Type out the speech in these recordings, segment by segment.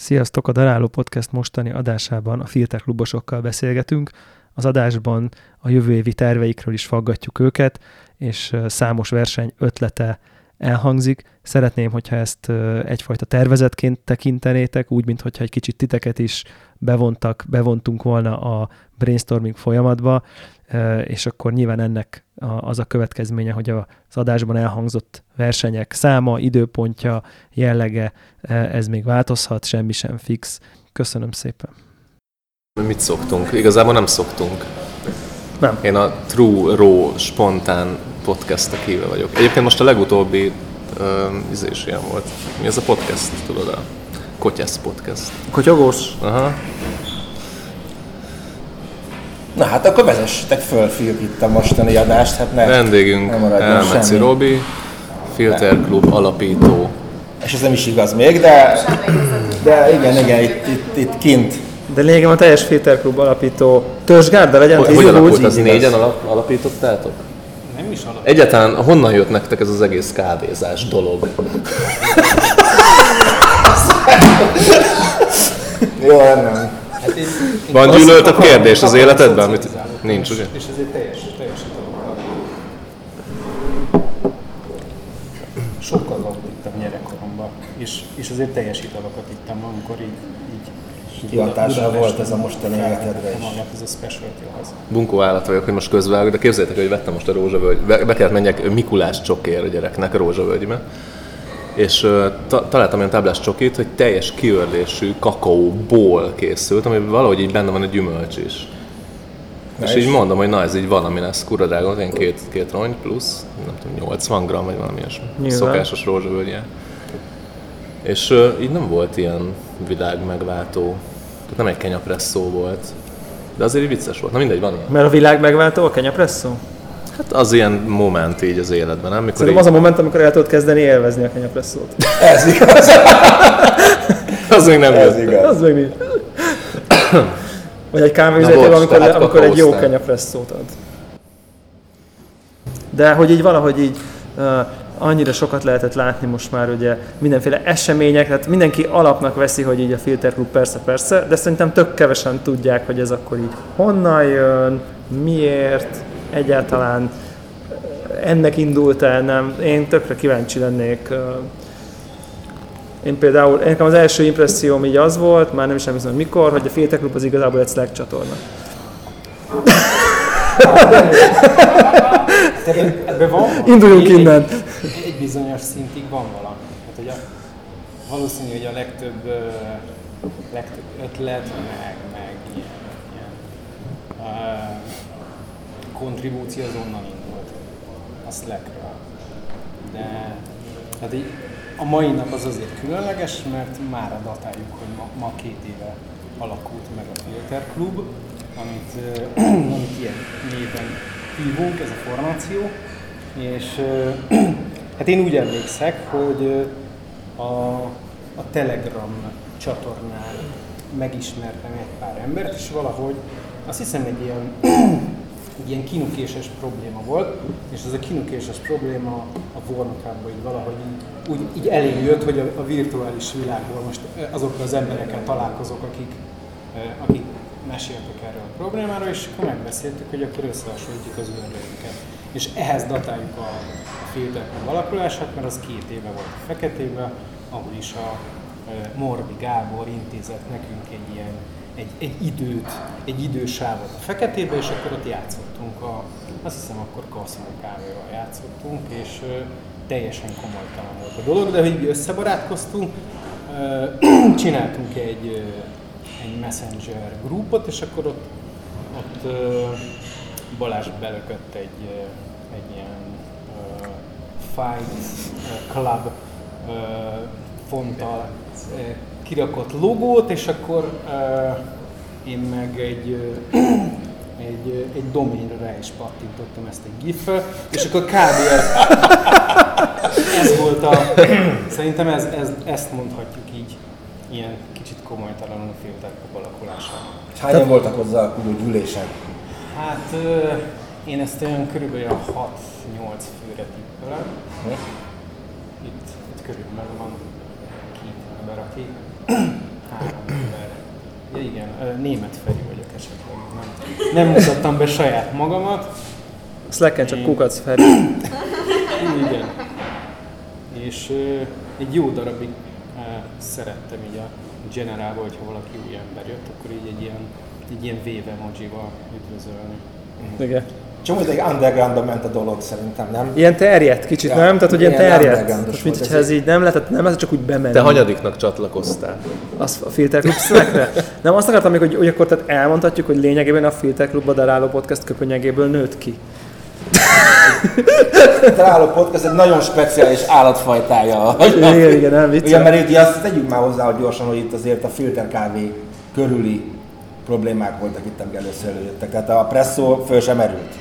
Sziasztok! A Daráló Podcast mostani adásában a Filter klubosokkal beszélgetünk. Az adásban a jövő évi terveikről is faggatjuk őket, és számos verseny ötlete elhangzik. Szeretném, hogyha ezt egyfajta tervezetként tekintenétek, úgy, mintha egy kicsit titeket is bevontak, bevontunk volna a brainstorming folyamatba, és akkor nyilván ennek az a következménye, hogy az adásban elhangzott versenyek száma, időpontja, jellege, ez még változhat, semmi sem fix. Köszönöm szépen. Mit szoktunk? Igazából nem szoktunk. Nem. Én a True Raw spontán podcastek híve vagyok. Egyébként most a legutóbbi uh, izés ilyen volt. Mi ez a podcast, tudod? A Kotyász podcast. Kotyogós? Aha. Na hát akkor vezessetek föl Filip itt a mostani adást, hát ne, Vendégünk ne maradjon Elmeci semmi. Robi, Filter Club alapító. És ez nem is igaz még, de, de igen, igen, itt, itt, itt kint. De lényegem a teljes filterklub alapító törzsgárda legyen, Hogy, hogy alakult az? Négyen alap, alapítottátok? Nem is alap. Egyáltalán honnan jött nektek ez az egész kávézás dolog? Jó, nem. Hát én, én Van gyűlölt a kérdés az életedben? Amit... Nincs, ugye? És ezért teljes, teljesítően. Sokkal alapot ittam gyerekkoromban, és, és azért teljes italokat ittam, amikor így, így Kihatással volt ez a mostani életedre is. magát ez a specialtyhoz. Bunkó állat vagyok, hogy most közvágok, de képzeljétek, hogy vettem most a rózsavölgy, be, be kellett menjek Mikulás csokér a gyereknek a rózsavölgybe. És ta, találtam olyan táblás csokit, hogy teljes kiörlésű kakaóból készült, ami valahogy így benne van egy gyümölcs is. Na és és? így mondom, hogy na ez így valami lesz, kurva drága, én két, két rongy plusz, nem tudom, 80 gram vagy valami ilyesmi. Nyilván. Szokásos rózsavölgye. És uh, így nem volt ilyen világ megváltó, tehát nem egy kenyapresszó volt. De azért így vicces volt. Na mindegy, van ilyen. Mert a világ megváltó a kenyapresszó? Hát az ilyen moment így az életben, nem? Mikor Szerintem így, az a moment, amikor el tudod kezdeni élvezni a kenyapresszót. Ez igaz, az még nem ez jött. igaz. Az meg nincs. Vagy egy bocs, amikor, tehát amikor egy jó kenyapresszót ad. De hogy így valahogy így uh, annyira sokat lehetett látni most már ugye mindenféle események, tehát mindenki alapnak veszi, hogy így a Filter Club persze, persze, de szerintem tök kevesen tudják, hogy ez akkor így honnan jön, miért, egyáltalán ennek indult el, nem. Én tökre kíváncsi lennék én például, nekem az első impresszióm így az volt, már nem is emlékszem, hogy mikor, hogy a Club az igazából egy Slack csatorna. Induljunk Egy- innen. Egy, egy bizonyos szintig van valami. Hát, hogy a, valószínű, hogy a legtöbb, legtöbb ötlet, meg, meg ilyen, ilyen uh, kontribúció az onnan indult. A Slackről. De hát így, a mai nap az azért különleges, mert már datáljuk, hogy ma, ma két éve alakult meg a Filter Club, amit, ö, amit ilyen néven hívunk, ez a formáció. És hát én úgy emlékszek, hogy a, a Telegram csatornán megismertem egy pár embert, és valahogy azt hiszem egy ilyen egy ilyen kinukéses probléma volt, és ez a kinukéses probléma a Warnockában így valahogy így, úgy, így elém jött, hogy a, a virtuális világból most azokkal az emberekkel találkozok, akik, eh, akik meséltek erről a problémáról, és akkor megbeszéltük, hogy akkor összehasonlítjuk az űrlőinket. És ehhez datáljuk a, a filternek alakulását, mert az két éve volt a feketében, ahol is a eh, Morbi Gábor intézett nekünk egy ilyen egy, egy időt, egy idősávot a feketébe, és akkor ott játszottunk, a, azt hiszem akkor Cosmo kávéval játszottunk, és ö, teljesen komolytalan volt a dolog, de hogy összebarátkoztunk, ö, csináltunk egy, ö, egy messenger grupot, és akkor ott, ott ö, Balázs belökött egy, egy ilyen ö, Fight Club ö, fonttal kirakott logót, és akkor én meg egy, egy, egy doménre rá is pattintottam ezt egy gif és akkor kb. ez, ez volt a, szerintem ez, ez, ezt mondhatjuk így, ilyen kicsit komolytalanul filterkop alakulása. És hányan voltak hozzá a gyűlésen? Hát én ezt olyan körülbelül 6-8 főre tippelem. Itt, itt körülbelül van két ember, aki Ja igen, német Feri vagyok esetleg. Nem, nem mutattam be saját magamat. Slacken csak kukac Feri. Igen. És egy jó darabig szerettem így a generálba, hogyha valaki új ember jött, akkor így egy ilyen, egy ilyen véve emojival üdvözölni. Igen. Csomó egy undergroundba ment a dolog szerintem, nem? Ilyen terjedt kicsit, Ja, nem? Tehát, hogy ilyen ilyen terjedt. Most, mint hogyha ez ez így nem lehetett, nem lehet csak úgy bemenni. Te hanyadiknak csatlakoztál? Az a Filter Club? Nem, azt akartam még, hogy, hogy akkor tehát elmondhatjuk, hogy lényegében a Filter Clubba daráló podcast köpönyegéből nőtt ki. Találó podcast egy nagyon speciális állatfajtája. Igen, igen, nem vicc. Igen, mert itt azt tegyük már hozzá, hogy gyorsan, hogy itt azért a filter kávé körüli problémák voltak itt, amik először előjöttek. Tehát a presszó föl sem merült.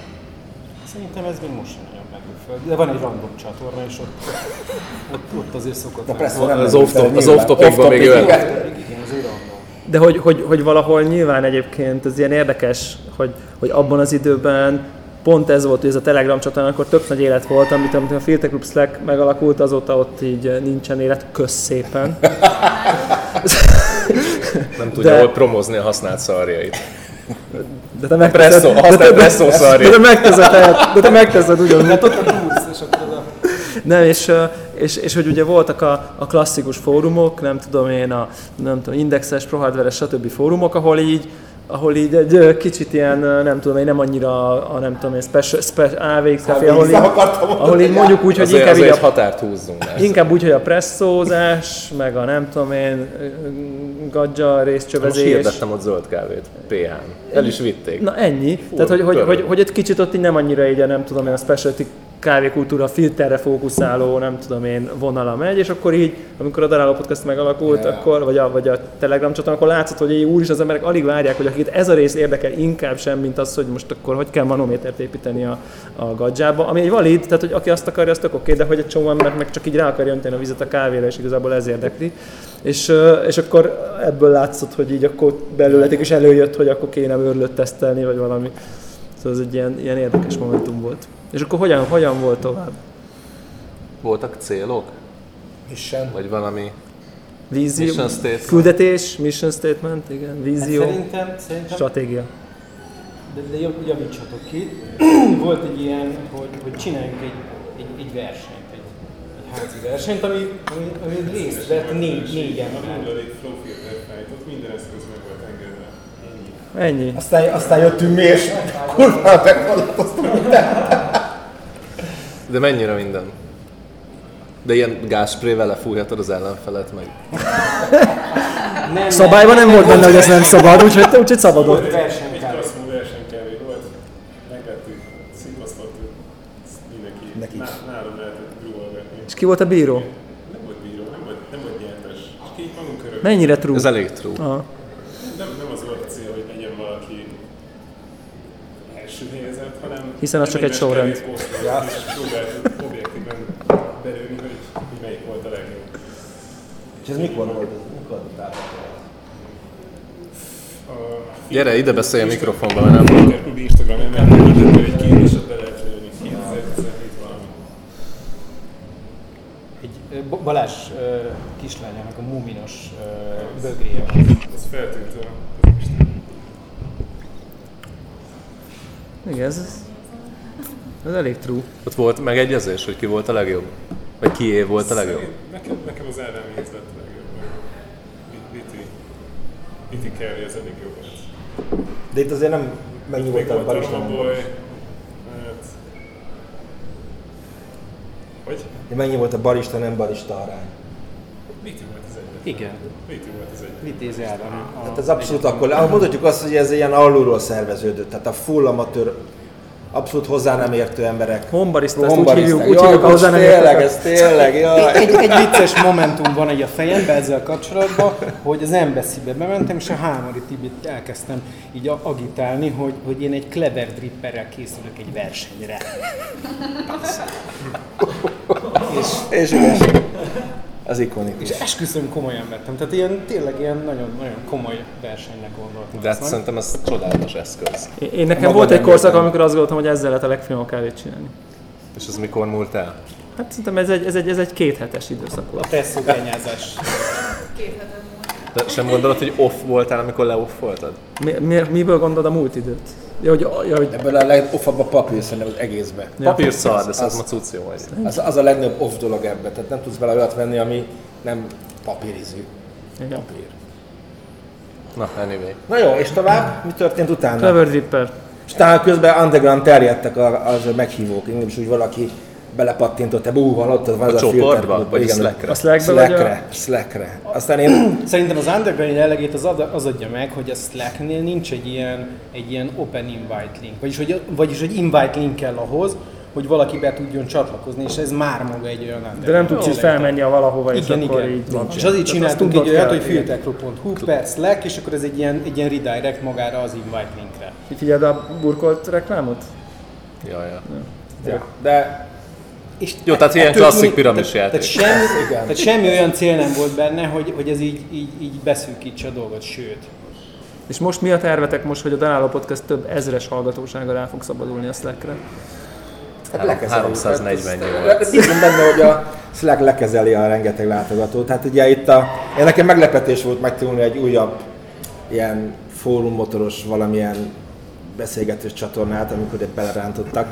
Szerintem ez még most sem nagyon merül föl. De van egy random csatorna, és ott, ott, ott azért szokott A meg- presszó nem Az off-top- fel, az nyilván. off-topicban még igen. Random. De hogy, hogy, hogy valahol nyilván egyébként ez ilyen érdekes, hogy, hogy abban az időben pont ez volt, hogy ez a Telegram csatorna, akkor tök nagy élet volt, amit, amit a Filter Club Slack megalakult, azóta ott így nincsen élet, kösz szépen. Nem tudja De- hol promozni a használt szarjait. De te megteszed, Presszó, de, te, presszó de, szarjait. te megteszed, de te megteszed ugyanúgy. Ott a dúsz, és akkor a... Nem, és, és, és hogy ugye voltak a, a klasszikus fórumok, nem tudom én, a nem tudom, indexes, prohardveres, stb. fórumok, ahol így, ahol így egy kicsit ilyen, nem tudom én, nem annyira a, nem tudom én, special, special AVX café, ahol így, ahol így mondjuk úgy, hogy Azért, inkább, így azért egy a, határt húzzunk inkább úgy, hogy a presszózás, meg a nem tudom én, gadja Most részcsövezés. hirdettem ott zöld kávét. PH-n. El is vitték. Na ennyi. Tehát, hogy, hogy, hogy, hogy egy kicsit ott így nem annyira így a nem tudom én a specialty kávékultúra filterre fókuszáló, nem tudom én, vonala megy, és akkor így, amikor a Daráló Podcast megalakult, Ja. akkor, vagy a, vagy a Telegram csatorna, akkor látszott, hogy így úr is az emberek alig várják, hogy akit ez a rész érdekel inkább sem, mint az, hogy most akkor hogy kell manométert építeni a, a gadzsába, ami egy valid, tehát hogy aki azt akarja, azt oké, de hogy egy csomó ember meg csak így rá akarja önteni a vizet a kávéra, és igazából ez érdekli. És, és akkor ebből látszott, hogy így akkor belőletek is előjött, hogy akkor kéne őrlőt tesztelni, vagy valami. Szóval ez egy ilyen, ilyen érdekes momentum volt. És akkor hogyan, hogyan volt tovább? Voltak célok? Mission. Vagy valami Vízió, Mission statement. küldetés, mission statement, igen, Hát vízió, szerintem, szerintem stratégia. De, de jav- javítsatok ki. Volt egy ilyen, hogy, hogy csináljunk egy, egy, egy versenyt, egy, egy házi versenyt, ami, ami, ami részt vett négy, négy ember. Mondod egy flow filter fájt, ott minden eszköz. Ennyi. Aztán, aztán jöttünk mi, és kurva megkorlátoztunk mindent. De mennyire minden? De ilyen gázsprével lefújhatod az ellenfelet meg. Nem, Szabályban nem volt benne, hogy ez nem szabad, úgyhogy, szabadott. Egy versenykávé. klasszú versenykávé volt, megvettük, szipasztottuk, mindenki, Neki nálam lehetett grúolgatni. És ki volt a bíró? Nem volt bíró, nem volt, nem volt nyertes. Csak így magunk körül. Mennyire true? Ez elég true. Aha. Nem, nem az volt a cél, hogy legyen valaki első helyezett, hanem Hiszen az csak egy sorrend. objektíven belőni, hogy, hogy melyik volt a legjobb. És ez mikor volt? Mikor Gyere, ide beszélj a mikrofonba, mert nem hallom. Klub Instagram emelkedett, hogy egy kérdéset be lehet lőni. 2017 valami. Egy Balázs kislányának a muminos bögréje van. Ez feltűnt a az Isten. Igen, ez, ez, elég true. Ott volt megegyezés, hogy ki volt a legjobb? Vagy kié volt a legjobb? Nekem, nekem az Ádám Héz lett a legjobb. Vit- Viti. Viti Kerry az eddig jobb volt. De itt azért nem Romaboy. volt. Hát... Hogy? De Mennyi volt a barista, nem barista arány? Viti volt az egyik. Igen, Viti volt az egyik. vitézi Ádám. a- Hát ez abszolút akkor, mondhatjuk azt, hogy ez ilyen alulról szerveződött, tehát a full amatőr, abszolút hozzá nem értő emberek. Hombarista, ezt úgy hívjuk, úgy hívjuk hozzá nem tényleg, ez tényleg, jaj. Egy, egy vicces momentum van egy a fejemben ezzel kapcsolatban, hogy az Embassy-be bementem, és a Hámori Tibit elkezdtem így a- agitálni, hogy, hogy én egy clever dripperrel készülök egy versenyre. és, És igen, az ikonikus. és esküszöm komolyan vettem. Tehát ilyen, tényleg ilyen nagyon, nagyon komoly versenynek gondoltam. De hát nem? szerintem ez csodálatos eszköz. Én, én nekem Maga volt egy nem korszak, értem. amikor azt gondoltam, hogy ezzel lehet a legfinomabb kávét csinálni. És ez mikor múlt el? Hát szerintem ez egy, ez egy, ez egy kéthetes időszak volt. A presszó kenyázás. Két hete múlt. De sem gondolod, hogy off voltál, amikor leoff voltad? Mi, mi, miből gondolod a múlt időt? Ja, hogy, ja, hogy Ebből a legoffabb a papír szerintem az egészbe. Papír szar, de az- szerintem a cucc jó vagy. Az, az a legnagyobb off dolog ebben, tehát nem tudsz vele olyat venni, ami nem papírizű. igen. Papír. Na, anyway. Na jó, és tovább? Mi történt utána? Clever Ripper. És talán közben underground terjedtek az meghívók, is úgy valaki belepattintott, ebbe ú, van ott, az van A az a csoportba? Vagy a igen, Slackre? A Slackbe vagy a... Slackre, Slackre. Aztán én Szerintem az underground jellegét az, ad, az adja meg, hogy a Slacknél nincs egy ilyen, egy ilyen open invite link. Vagyis hogy, vagyis, hogy invite link kell ahhoz, hogy valaki be tudjon csatlakozni, és ez már maga egy olyan underground. De nem tudsz így felmenni a valahova, és Igen, akkor igen. így van. És azért csináltunk egy olyat, hogy igen. filterklub.hu per Slack, és akkor ez egy ilyen, egy ilyen redirect magára az invite linkre. Figyeld a burkolt reklámot? Ja, ja. Ja. De És Jó, tehát ilyen klasszik piramis tehát, tehát, játék. semmi, Igen. tehát semmi olyan cél nem volt benne, hogy, hogy ez így, így, így beszűkítse a dolgot, sőt. És most mi a tervetek most, hogy a Daráló Podcast több ezres hallgatósága rá fog szabadulni a Slackre? hát lekezeljük. 348. Bízom benne, hogy a Slack lekezeli a rengeteg látogatót. Tehát ugye itt a, én nekem meglepetés volt megtanulni egy újabb ilyen fórummotoros valamilyen beszélgetős csatornát, amikor itt belerántottak.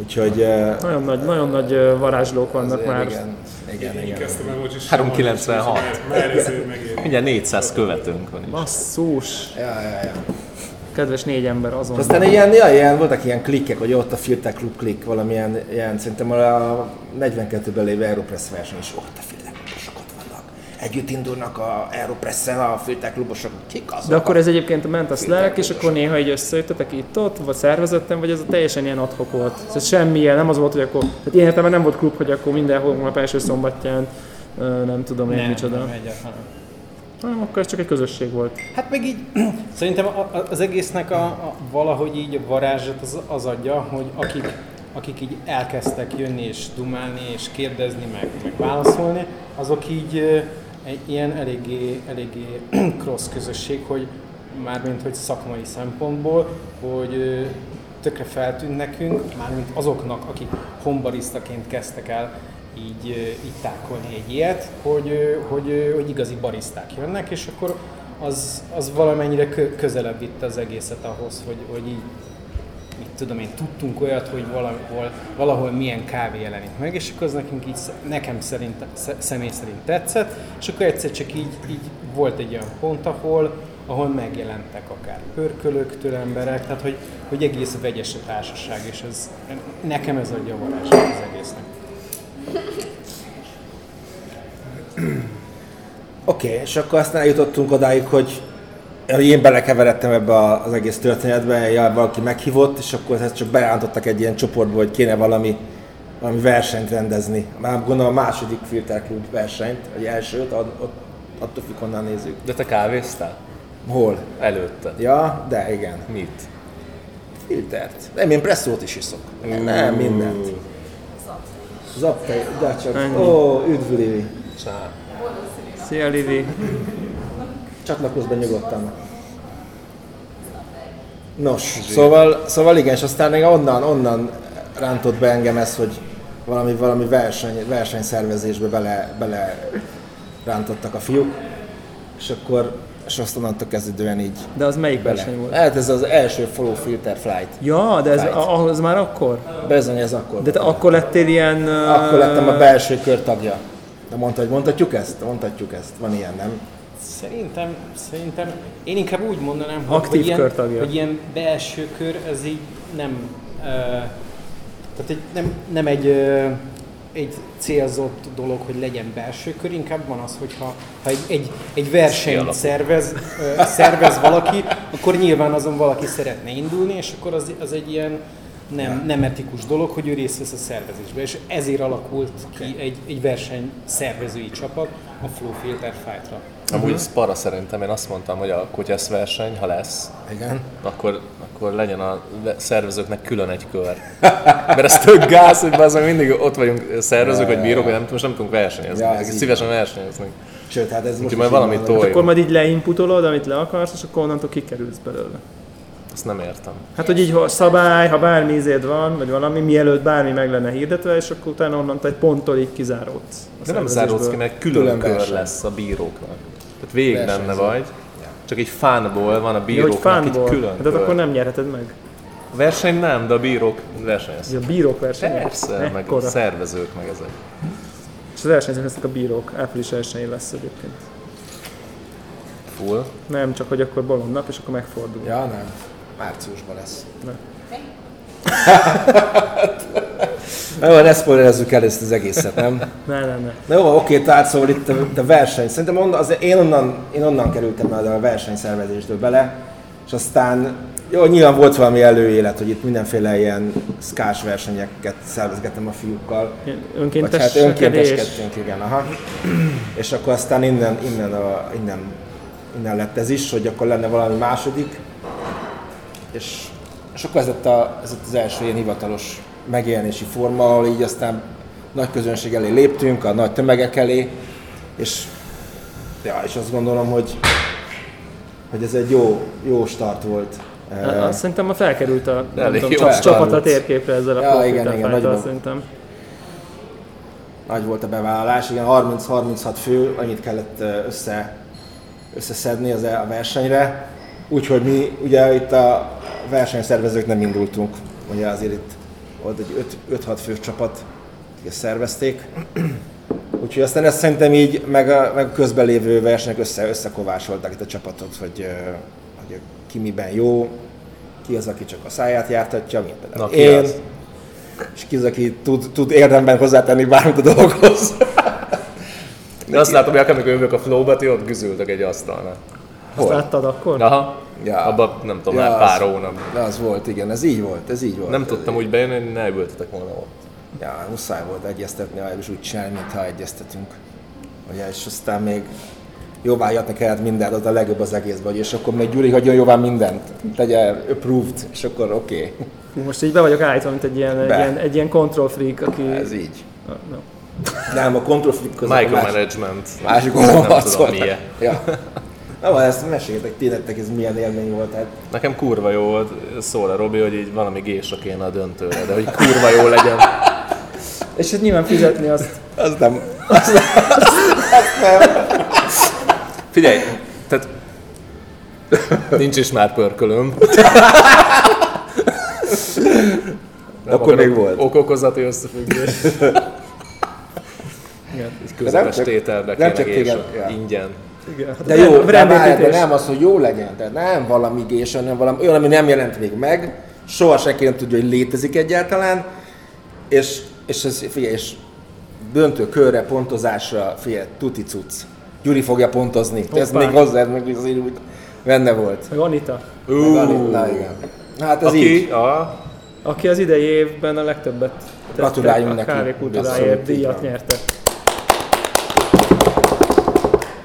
Úgyhogy... eh, Nagyon nagy, nagyon nagy ö, varázslók vannak már. Igen, igen, Én igen. kezdtem el, hogy is 396. Már, már ezért megér. Mindjárt 400 követőnk van is. Basszus! Ja, ja, ja. Kedves négy ember azon. Aztán ilyen, ja, ilyen, voltak ilyen klikkek, hogy ott a Filter Club klik, valamilyen, ilyen, szerintem a 42-ben lévő Aeropress verseny is, ott a Filter. Együtt indulnak a Aeropress-en a Filter Klubosok, kik azok? De akkor ez egyébként ment a Slack, és akkor néha így összejöttetek itt-ott, vagy szervezetten, vagy ez teljesen ilyen adhok volt. Ez semmi ilyen, nem az volt, hogy akkor, tehát ilyen értelemben nem volt klub, hogy akkor minden hónap első szombatján, nem tudom én Nem, micsoda. nem, egyáltalán. Nem, akkor ez csak egy közösség volt. Hát meg így, szerintem az egésznek a, a valahogy így a varázsat az, az adja, hogy akik, akik így elkezdtek jönni és dumálni és kérdezni, meg, meg válaszolni, azok így egy ilyen eléggé, eléggé cross közösség, hogy mármint hogy szakmai szempontból, hogy tökre feltűnt nekünk, mármint azoknak, akik hombarisztaként kezdtek el így, így tákolni egy ilyet, hogy, hogy, hogy igazi bariszták jönnek, és akkor az, az valamennyire kö, közelebb vitte az egészet ahhoz, hogy, hogy így mit tudom én, tudtunk olyat, hogy valahol, valahol milyen kávé jelenik meg, és akkor az nekünk így, nekem szerint, sz- személy szerint tetszett, és akkor egyszer csak így, így volt egy olyan pont, ahol, ahol megjelentek akár pörkölőktől emberek, tehát hogy, hogy egész vegyes a társaság, és ez, nekem ez adja a varázsát az egésznek. Oké, okay, és akkor aztán eljutottunk odáig, hogy én belekeveredtem ebbe az egész történetbe, ja, valaki meghívott, és akkor ezt csak berántottak egy ilyen csoportba, hogy kéne valami, valami versenyt rendezni. Már gondolom a második Filter Club versenyt, vagy elsőt, ott, attól függ, honnan nézzük. De te kávéztál? Hol? Előtte. Ja, de igen. Mit? Filtert. Nem, én presszót is iszok. Nem, mindent. Zapte, de csak. Ó, üdv Livi. Csá. Szia Livi! Csatlakozz be nyugodtan. Nos, szóval, szóval igen, és aztán még onnan, onnan rántott be engem ez, hogy valami, valami verseny, versenyszervezésbe bele, bele rántottak a fiúk, és akkor és azt onnantól kezdődően így De az melyik bele. verseny volt? Hát ez az első Follow Filter Flight. Ja, de ez, Flight. a- az már akkor? Bizony, ez akkor. De te akkor lettél ilyen... ö, Akkor lettem a belső kör tagja. De mondta, hogy mondhatjuk ezt? Mondhatjuk ezt. Van ilyen, nem? Szerintem, szerintem én inkább úgy mondanám, hogy, Aktív hogy, ilyen, körtagja. hogy ilyen belső kör, ez így nem, uh, tehát egy, nem, nem egy, uh, egy célzott dolog, hogy legyen belső kör, inkább van az, hogyha ha egy, egy, egy versenyt szervez, uh, szervez valaki, akkor nyilván azon valaki szeretne indulni, és akkor az, az egy ilyen nem, nem. etikus dolog, hogy ő részt vesz a szervezésbe, és ezért alakult ki egy, egy verseny szervezői csapat a Flow Filter Fight-ra. Amúgy ez para szerintem, én azt mondtam, hogy a kutyász verseny, ha lesz, Igen. akkor, akkor legyen a szervezőknek külön egy kör. Mert ez tök gáz, hogy azon mindig ott vagyunk szervezők, vagy bírók, vagy nem, most nem tudunk versenyezni. Ja, szívesen versenyeznek. Sőt, hát ez most Úgyhogy is majd van, tolj. Akkor majd így leinputolod, amit le akarsz, és akkor onnantól kikerülsz belőle. Azt nem értem. Hát, hogy így ha szabály, ha bármi izéd van, vagy valami, mielőtt bármi meg lenne hirdetve, és akkor utána onnantól egy ponttól így kizáródsz. De nem záródsz ki, mert külön Külön kör verseny. lesz a bíróknak. Tehát végig benne Versenyző. vagy. Csak egy fánból van a bíróknak egy fánból. külön De akkor kör. nem nyerheted meg. A verseny nem, de a bírók versenyeznek. Ez a bírók versenye. Persze, meg a Ekkora. szervezők, meg ezek. És az versenyzők lesznek a bírók. Április 1 lesz egyébként. Full. Nem, csak hogy akkor bolond nap, és akkor megfordul. Ja, nem. Márciusban lesz. Ne. Na jó, ne spoilerezzük el ezt az egészet, nem? Ne, ne, ne. Na jó, oké, tehát szóval itt a, a verseny. Szerintem on, az, én, onnan, én onnan kerültem el a versenyszervezésből bele, és aztán jó, nyilván volt valami előélet, hogy itt mindenféle ilyen szkás versenyeket szervezgettem a fiúkkal. Vagy hát önkénteskedtünk, igen, aha. És akkor aztán innen, innen, a, innen, innen lett ez is, hogy akkor lenne valami második. És, és akkor ez lett, a, ez lett az első ilyen hivatalos megjelenési forma, ahol így aztán nagy közönség elé léptünk, a nagy tömegek elé, és, ja, és azt gondolom, hogy, hogy ez egy jó, jó start volt. Azt szerintem ma felkerült a nem tudom, csapat a térképre ezzel a Ja, igen, igen, nagyban. szerintem. nagy volt a bevállalás, igen, 30-36 fő, annyit kellett össze, összeszedni az e- a versenyre. Úgyhogy mi ugye itt a versenyszervezők nem indultunk, ugye azért itt volt egy 5-6 fő csapat, akik ezt szervezték. Úgyhogy aztán ezt szerintem így, meg a, meg a közben lévő versenyek össze, összekovásolták itt a csapatot, hogy, hogy ki miben jó, ki az, aki csak a száját jártatja, mint például Na, ki én, az? és ki az, aki tud, tud érdemben hozzátenni bármit a dologhoz. De azt látom, hogy amikor jövök a flowba, ti ott güzültek egy asztalnál. Azt Hol? láttad akkor? Aha. Ja. Abba nem tudom, Ja, már pár hónap. Az volt, igen, ez így volt, ez így volt. Nem tudtam úgy bejönni, hogy ne ültetek volna ott. Ja, muszáj volt egyeztetni, és úgy csinálni, mintha egyeztetünk. Ugye, és aztán még jóvájatni kellett mindent, az a legjobb az egészben, és akkor még Gyuri hagyjon jóvá mindent, tegye approved, és akkor oké. Okay. Most így be vagyok állítva, mint egy ilyen, egy ilyen, egy ilyen control freak, aki... Ez így. Na, no. Nem, a control freak az a másik, Micromanagement. másik Nem oldalon tudom milyen. Ja. Na, van, ezt meséljetek, ti nektek ez milyen élmény volt. Hát, Nekem kurva jó volt, szól a Robi, hogy így valami gésa kéne a döntőre, de hogy kurva jó legyen. És hát nyilván fizetni azt. az nem, Figyelj, tehát nincs is már pörkölöm. Nem Akkor még volt. Okokozati összefüggés. Igen. Egy közepes tételbe nem kéne csak téged- ja. Ingyen. Igen. Hát De a jó, brand- de, várj, de nem az, hogy jó legyen, tehát nem valami gés, hanem valami olyan, ami nem jelent még meg, soha senki nem tudja, hogy létezik egyáltalán, és, és ez, figyelj, és döntő körre, pontozásra, figyelj, tuti cucc. Gyuri fogja pontozni, ez Hoppá. még hozzá, ez még azért úgy benne volt. Meg Anita, Meg igen. Hát ez így. Aki a... aki az idei évben a legtöbbet tett Gratuláljunk a neki. kávékultúráért így díjat van. nyerte.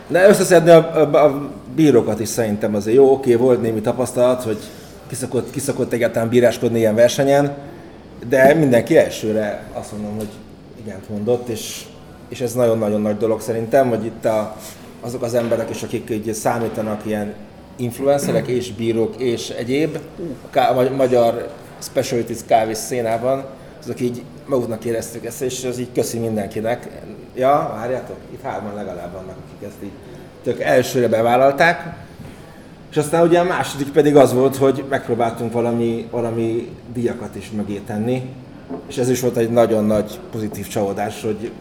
De összeszedni a, a, a bírókat is szerintem azért jó, oké, volt némi tapasztalat, hogy kiszokott, kiszokott egyáltalán bíráskodni ilyen versenyen, de mindenki elsőre azt mondom, hogy igent mondott, és, és ez nagyon-nagyon nagy dolog szerintem, hogy itt a, azok az emberek is, akik így számítanak ilyen influencerek és bírók és egyéb a, magyar specialties kávé szénában, azok így maguknak éreztük ezt, és ez így köszi mindenkinek. Ja, várjátok, itt hárman legalább vannak, akik ezt így tök elsőre bevállalták. És aztán ugye a második pedig az volt, hogy megpróbáltunk valami, valami díjakat is mögé és ez is volt egy nagyon nagy pozitív csalódás, hogy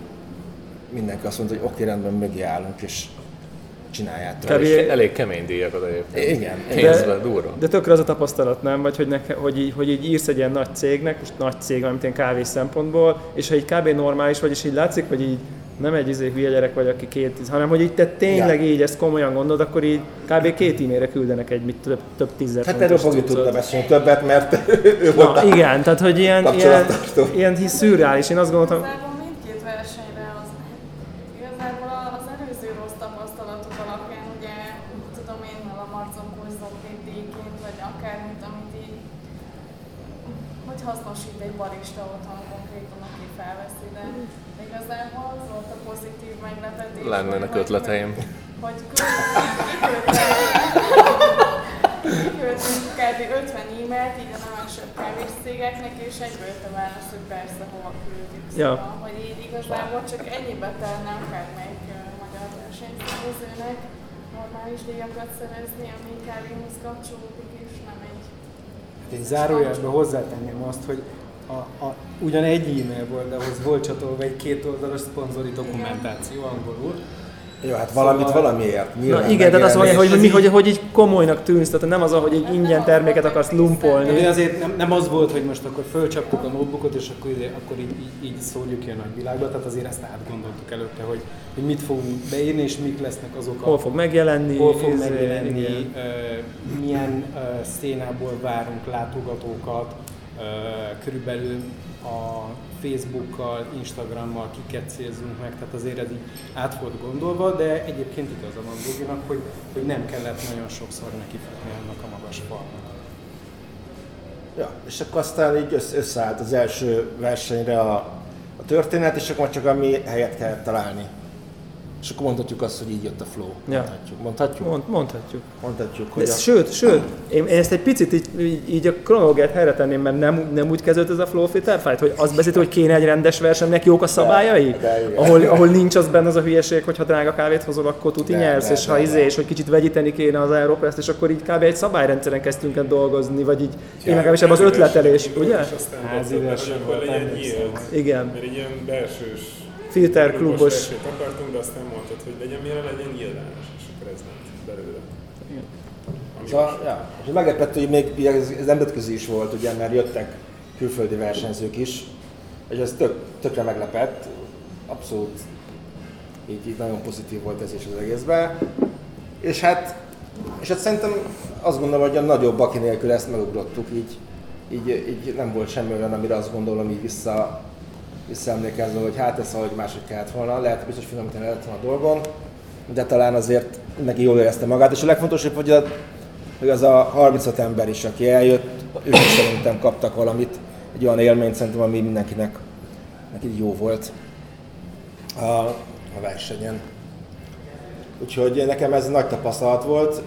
mindenki azt mondta, hogy oké, rendben, mögé állunk, és csináljátok. Kb. Elég, elég kemény díjakat egyébként. Igen. Pénzben, durva. De tökre az a tapasztalat, nem? Vagy hogy, neke, hogy, így, hogy így írsz egy ilyen nagy cégnek, most nagy cég, amit ilyen kávé szempontból, és ha így kb. normális vagy, és így látszik, hogy így nem egy izé hülye gyerek vagy, aki két, hanem hogy így te tényleg Ja. így ezt komolyan gondolod, akkor így kb. két e-mailre küldenek egy mit több, több tízzer Hát erről fogjuk tudni beszélni többet, mert ő volt Na, a igen, tehát hogy ilyen, ilyen, ilyen szürreális. Én azt gondoltam, Igazából mindkét versenyre az, igazából az előző rossz tapasztalatok alapján, ugye, tudom én, a Marcon Kurzok díjként, vagy akármit, amit így, hogy hasznosít egy barista otthon konkrétan, aki felveszi, de igazából az volt a pozitív meglepetés. Lennének ötleteim. Hogy kiküldtünk kb. 50 e-mailt így a nemesebb kávés cégeknek, és egyből jött a válasz, hogy persze hova küldjük. Ja. Szóval, hogy így igazából csak ennyibe telne akármelyik magyar versenyszervezőnek, normális díjakat szerezni, ami kávéhoz kapcsolódik, és nem egy Egy zárójelben hozzátenném azt, hogy a, a, ugyan egy e-mail volt, de ahhoz volt csatolva egy két oldalas szponzori dokumentáció angolul. Jó, hát valamit Szóval- valamiért. Na igen, tehát azt mondja, hogy, mi, hogy, hogy így komolynak tűnsz, tehát nem az, hogy egy ingyen terméket akarsz De lumpolni. azért nem, nem az volt, hogy most akkor fölcsaptuk a notebookot, és akkor, ide, akkor így, így, így szórjuk ki a nagyvilágba, tehát azért ezt átgondoltuk előtte, hogy, hogy mit fogunk beírni, és mik lesznek azok a Hol fog megjelenni? hol fog izé, megjelenni, ö, milyen ö, szénából várunk látogatókat, körülbelül a Facebookkal, Instagrammal kiket célzunk meg, tehát azért ez így át volt gondolva, de egyébként igaza van Boginak, hogy, hogy nem kellett nagyon sokszor nekifutni annak a magas falnak. Ja, és akkor aztán így össze- összeállt az első versenyre a, a történet, és akkor csak ami helyet kell találni. És akkor mondhatjuk azt, hogy így jött a flow. Ja. Mondhatjuk. Mondhatjuk? Mond, mondhatjuk. Mondhatjuk, hogy Ez, a... sőt, sőt, én, én ezt egy picit így, így, így a kronológiát helyre tenném, mert nem, nem úgy kezdődött ez a Flow Fitter Fight, hogy azt beszélt, hogy kéne egy rendes versenynek jók a szabályai, De- de igen. ahol, ahol nincs az benne az a hülyeség, hogy ha drága kávét hozol, akkor tuti De- nyersz, de- és ha de- izé, de. és hogy kicsit vegyíteni kéne az Aeropress, és akkor így kb. egy szabályrendszeren kezdtünk el dolgozni, vagy így, én legalábbis ebben az ötletelés, ugye? Házi volt, verseny volt. Igen, Mert egy ilyen belsős filter klubos akartunk, de aztán mondtad, hogy legyen milyen legyen nyilvános, és akkor ez lett belőle. Ami Szóval, ja, és meglepett, hogy még ez, ez nemzetközi is volt, ugye, mert jöttek külföldi versenyzők is, és ez tök, tökre meglepett, abszolút így, így nagyon pozitív volt ez is az egészben. És hát, és hát szerintem azt gondolom, hogy a nagyobb baki nélkül ezt megugrottuk, így, így, így nem volt semmi olyan, amire azt gondolom így vissza, visszaemlékezve, hogy hát ez ahogy máshogy kellett volna, lehet, biztos finomítani lehetett volna a dolgon, de talán azért neki jól érezte magát, és a legfontosabb, hogy, a, hogy az a 35 ember is, aki eljött, ők is szerintem kaptak valamit, egy olyan élményt szerintem, ami mindenkinek neki jó volt a, a versenyen. Úgyhogy nekem ez nagy tapasztalat volt,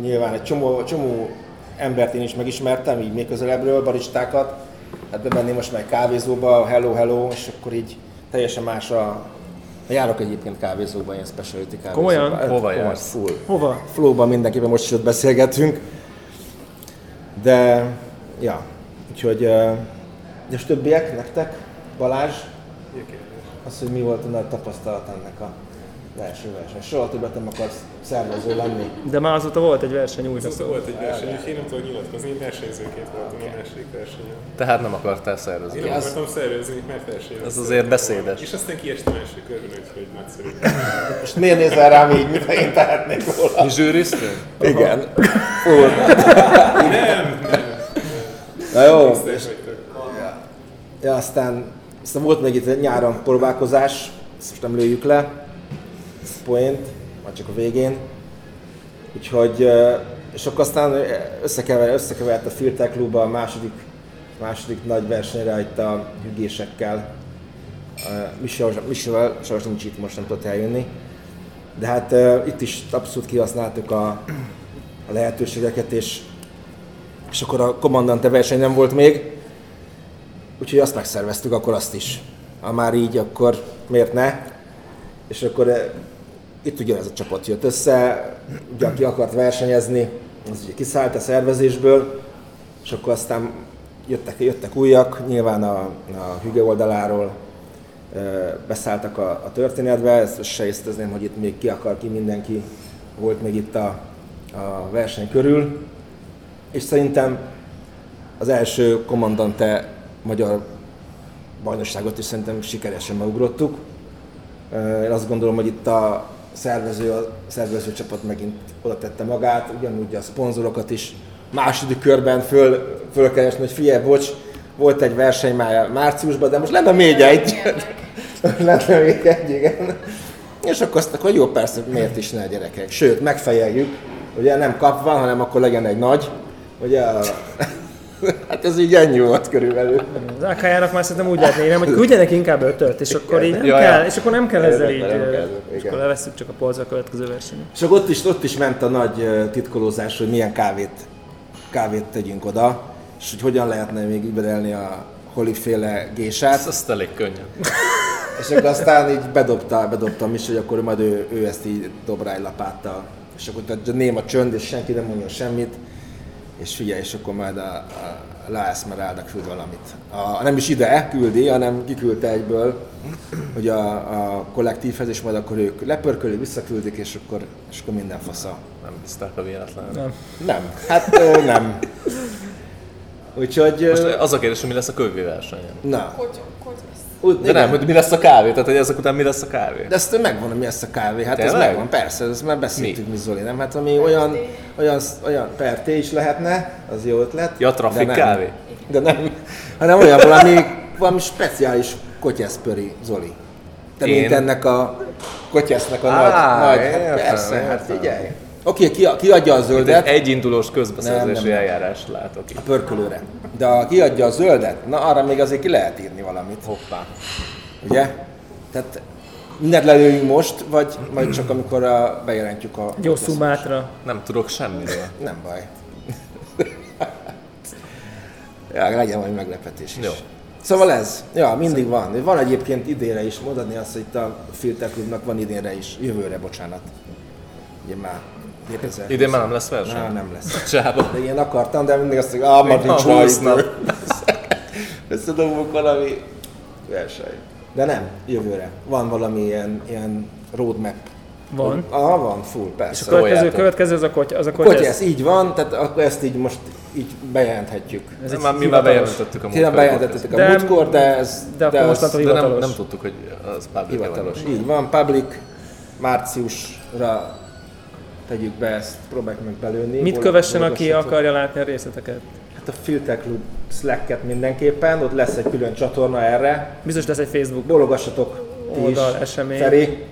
nyilván egy csomó, csomó embert én is megismertem, így még közelebbről, baristákat, hát bemenni most meg kávézóba, hello, hello, és akkor így teljesen más a... Járok egyébként kávézóba, ilyen specialty kávézóba. Komolyan? Hát, Hova komolyan, jársz? Full. Hova? Flowban mindenképpen most is ott beszélgetünk. De, ja, úgyhogy, és többiek nektek? Balázs? Az, hogy mi volt a nagy tapasztalat ennek a első verseny. Soha többet nem akarsz szervező lenni. De már azóta volt egy verseny újra, Azóta volt egy verseny, és én nem tudok nyilatkozni, én versenyzőként voltam a második versenyen. Tehát nem akartál Én szervezni. nem Ez, akartam szervezni, mert versenyen. ez azért beszédes. És aztán kiestem első körben, úgyhogy nagyszerű. Most miért nézel rám így, mintha én tehetnék róla? Mi zsűriztünk? Igen. Nem, nem. Na jó. Ja, aztán, aztán volt még itt nyáron próbálkozás, ezt most nem lőjük le, poént, majd csak a végén. Úgyhogy, és akkor aztán összekever, összekevert a Filter Klub a második, második nagy versenyre itt a hügésekkel. Michel sajnos nincs itt, most nem tudott eljönni. De hát itt is abszolút kihasználtuk a, a lehetőségeket, és, és akkor a kommandante verseny nem volt még, Úgyhogy azt megszerveztük, akkor azt is. Ha már így, akkor miért ne? És akkor itt ugye ez a csapat jött össze, ugye aki akart versenyezni, az ugye kiszállt a szervezésből, és akkor aztán jöttek, jöttek újak, nyilván a, a hüge oldaláról eh, beszálltak a, a történetbe, ezt se észrevezném, hogy itt még ki akar ki, mindenki volt még itt a, a verseny körül, és szerintem az első kommandante magyar bajnokságot is szerintem sikeresen megugrottuk. Én azt gondolom, hogy itt a szervező, a szervező csapat megint oda tette magát, ugyanúgy a szponzorokat is második körben föl, fölkeresni, hogy figyelj, bocs, volt egy verseny már márciusban, de most lenne még egy. lenne még egy, igen. És akkor azt hogy jó, persze, miért is ne gyerekek. Sőt, megfejeljük, ugye nem kapva, hanem akkor legyen egy nagy. Ugye, a... hát ez így ennyi volt körülbelül. Az AK-jának már szerintem úgy lehetne hogy küldjenek inkább ötöt, és akkor így nem Ja, kell, és akkor nem kell ezzel így, és akkor levesszük csak a polcra a következő versenyen. És akkor ott is, ott is ment a nagy titkolózás, hogy milyen kávét, kávét tegyünk oda, és hogy hogyan lehetne még überelni a holiféle gésát. Ez azt elég könnyen. És akkor aztán így bedobta, bedobtam is, hogy akkor majd ő, ő ezt így dob rá egy lapáttal. és akkor ott néma csönd, és senki nem mondja semmit, és figyelj, és akkor majd a, a La Esmeralda küld valamit. A, nem is ide küldi, hanem kiküldte egyből, hogy a, a kollektívhez, és majd akkor ők lepörkölik, visszaküldik, és akkor, és akkor minden fasza. Nem bízták a véletlenül. Nem. Nem, hát ö, nem. Úgyhogy... Most az a kérdés, hogy mi lesz a kövé versenyen. Na, Hogy, hogy lesz? Úgy, De nem, hogy mi lesz a kávé, tehát hogy ezek után mi lesz a kávé. De ezt megvan, hogy mi lesz a kávé. Hát ez Tényleg? megvan, persze, ezt már beszéltük mi, Zoli, nem? Hát ami olyan, olyan, olyan per té is lehetne, az jó ötlet. Ja, trafik de nem. kávé. De nem, hanem olyan valami, valami speciális kotyeszpöri, Zoli. Te Én? mint ennek a kotyesznek a Á, nagy, nagy hát értem, persze, hát értem. figyelj. Oké, ki, kiadja a Mint egy zöldet egyindulós Nem, közbeszerzési nem, nem. eljárást látok itt. a pörkölőre, de ha kiadja a zöldet, na arra még azért ki lehet írni valamit. Hoppá. Ugye? Tehát mindent lelőjünk most, vagy majd csak amikor a, bejelentjük a... Jó szumátra. Nem tudok semmiről. Nem baj. ja, legyen valami meglepetés is. Jó. Szóval ez, ja, mindig van. Van egyébként idénre is, mondani azt, hogy itt a Filter Clubnak van idénre is, jövőre, bocsánat. Ugye már 2000. Idén már nem lesz verseny? Na, nem lesz. Csába. De ilyen akartam, de mindig azt mondja, ah, már nincs húsznak. idő. Összedobunk valami verseny. De nem, jövőre. Van valami ilyen, ilyen roadmap. Van. Ah, van, full, És a persze. következő, Szóljátok. következő az a koty, az a Hogy koty. ez így van, tehát akkor ezt így most így bejelenthetjük. Ez már, mi már bejelentettük a Tényleg múltkor. bejelentettetek a De- múltkor, de ez de akkor ez mostantól De nem, nem tudtuk, hogy az public hivatalos. Így van, public, márciusra tegyük be ezt, próbáljuk meg belőni. Mit kövessen, aki akarja látni a részleteket? Hát a Filter Club Slack-et mindenképpen, ott lesz egy külön csatorna erre. Biztos lesz egy Facebook Bologassatok ti oldal, is. esemény. Feri.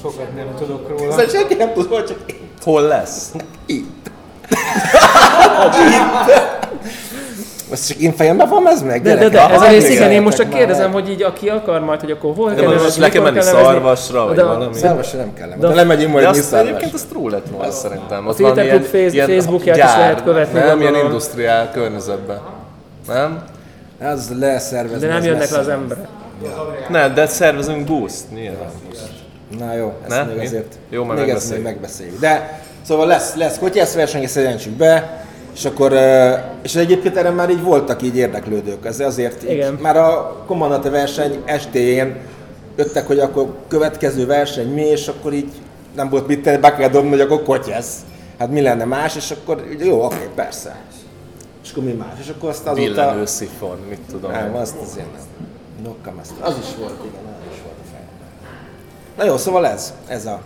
Sokat nem tudok róla. Szóval senki nem tud, hogy csak Hol lesz? itt. Most csak én fejemben van ez meg? De, de, de, ez a rész igen, én most csak kérdezem, hogy így aki akar majd, hogy akkor hol De kell most le kell menni szarvasra, vagy valami. Szárvasra nem kell De- De lemegyünk majd mi egyébként az true lett volna szerintem. Filter van Club face- Facebookját is lehet követni, Nem, ilyen industriál környezetben. Nem? Ez leszervezni. De nem jönnek le az emberek. Nem, de szervezünk boost, nyilván. Na jó, ezt Ne? még Mi? azért Jó, még ezt még megbeszéljük. megbeszéljük. De szóval lesz, lesz kotyász verseny, ezt jelentsük be, és akkor, és egyébként erre már így voltak így érdeklődők, ez azért így, Igen. már a kommandante verseny estéjén jöttek, hogy akkor következő verseny mi, és akkor így nem volt mit tenni, be kell dobni, hogy akkor kotyász. Hát mi lenne más, és akkor így, jó, oké, persze. És akkor mi más, és akkor azt azóta... Villenő szifon, mit tudom. Nem, azt azért nem. Nokkam ezt. Az is volt, igen, az is volt a fejemben. Na jó, szóval ez, ez a.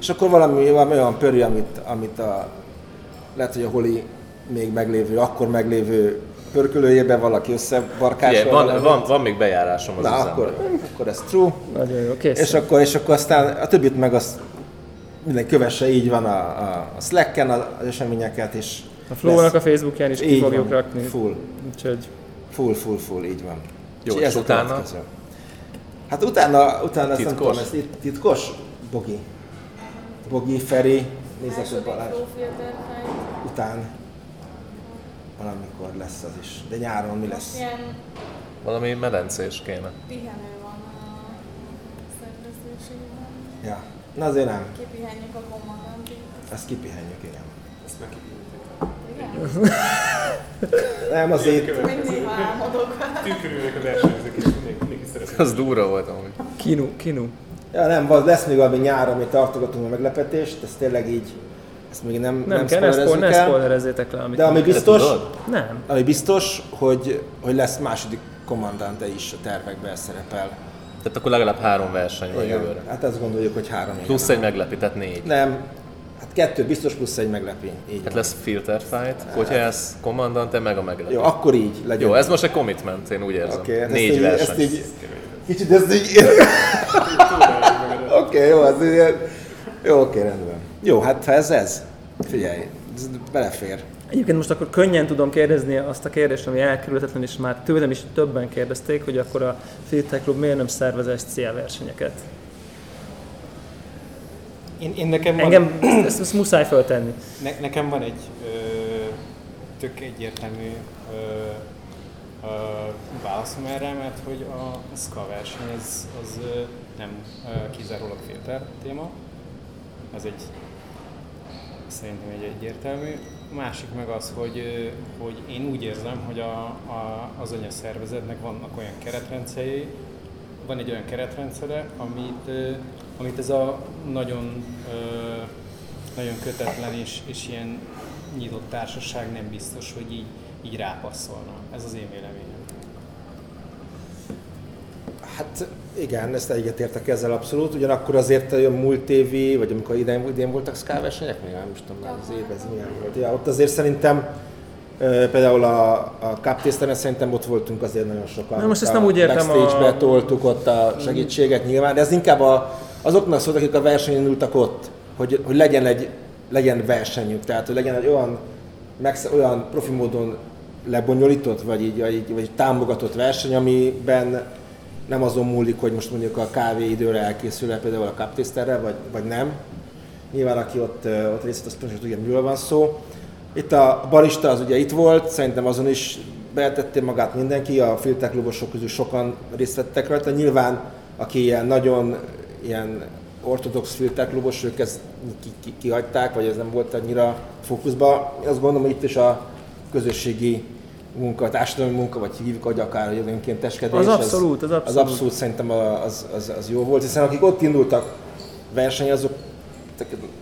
És akkor valami, valami olyan pörű, amit, amit a, lehet, hogy a holi még meglévő, akkor meglévő pörkölőjében valaki összebarkásol. Figyelj, van, van, van még bejárásom az Na, akkor, akkor ez true. Nagyon jó, kész. És akkor, és akkor aztán a többit meg azt mindenki kövesse, így van a, a, a Slack-en az eseményeket, és a Flow-nak lesz- a Facebookján is ki így fogjuk van, rakni. Full. Úgyhogy Full, full, full, így van. Jó, ez és a utána? következő. Hát utána, utána ezt nem Titkos? tudom, ez itt titkos? Bogi. Bogi, Feri, nézzek, hogy Második Balázs. Után valamikor lesz az is. De nyáron mi lesz? ilyen Valami medencés kéne. pihenő van a szervezőségben. Ja. Na azért nem. Kipihenjük a kommandantit. Ezt kipihenjük, igen. Ezt meg Igen? Nem, azért Mindig álmodok. tükrülnek a versenyzők, és mindenki, szeretne. Az durva volt amúgy. kinu, kinu. Ja, nem, lesz még valami nyár, amit tartogatunk a meglepetést, ez tényleg így, ezt még nem, Nem, nem kell, ne, spoil, ne spoilerezzétek le, amit De ami biztos? Nem. ami biztos, hogy, hogy lesz második kommandante is a tervekben szerepel. Tehát akkor legalább három verseny van jövőre. Hát azt gondoljuk, hogy három igen. Plusz egy meglepi, tehát négy. Nem, hát kettő biztos plusz egy meglepi. Így Hát van. lesz filter fight, Kotyász, Commandante, meg a meglepi. Jó, akkor így legyen. Jó, ez most egy commitment, én úgy érzem. Oké, hát Négy ezt így, verseny. ezt így, kicsit ezt így... Oké, jó, az ilyen... Jó, oké, rendben. Jó, hát ha ez ez, figyelj, ez belefér. Egyébként most akkor könnyen tudom kérdezni azt a kérdést, ami elkerülhetetlen, és már tőlem is többen kérdezték, hogy akkor a Filter Club miért nem szervez SCL versenyeket. Én, én nekem van, Engem ezt, ezt muszáj föltenni. ne, nekem van egy ö, tök egyértelmű ö, ö, válaszom erre, mert hogy a SKA verseny az, az ö, nem ö, kizárólag filter téma. Ez egy szerintem egy egyértelmű. A másik meg az, hogy, hogy én úgy érzem, hogy a, a, az anyaszervezetnek vannak olyan keretrendszerei, van egy olyan keretrendszere, amit, amit ez a nagyon, nagyon kötetlen és, és ilyen nyitott társaság nem biztos, hogy így, így rápasszolna. Ez az én véleményem. Hát igen, ezt egyetértek ezzel abszolút. Ugyanakkor azért a múlt évi, vagy amikor idén, idén voltak Sky versenyek, még nem is tudom már az év, ez milyen volt. Ja, ott azért szerintem például a, a Cup szerintem ott voltunk azért nagyon sokan. Na, most ezt nem úgy értem, Backstage-be a- toltuk ott a segítséget nyilván, de ez inkább a, azoknak szólt, akik a versenyen indultak ott, hogy, hogy legyen egy legyen versenyük, tehát hogy legyen egy olyan, megsz- olyan profi módon lebonyolított, vagy így, vagy, így, vagy támogatott verseny, amiben nem azon múlik, hogy most mondjuk a kávé időre elkészül -e például a cup tasterre, vagy, vagy nem. Nyilván aki ott, ott részt, vett, az pontosan tudja, miről van szó. Itt a barista az ugye itt volt, szerintem azon is betetté magát mindenki, a filter klubosok közül sokan részt vettek rajta. Nyilván, aki ilyen nagyon ilyen ortodox filterklubos, ők ezt ki, ki, kihagyták, vagy ez nem volt annyira fókuszban. Én azt gondolom, hogy itt is a közösségi munka, társadalmi munka, vagy hívjuk, hogy akár hogy önkénteskedés. Az abszolút, az Az abszolút. abszolút szerintem az, az, az jó volt, hiszen akik ott indultak verseny, azok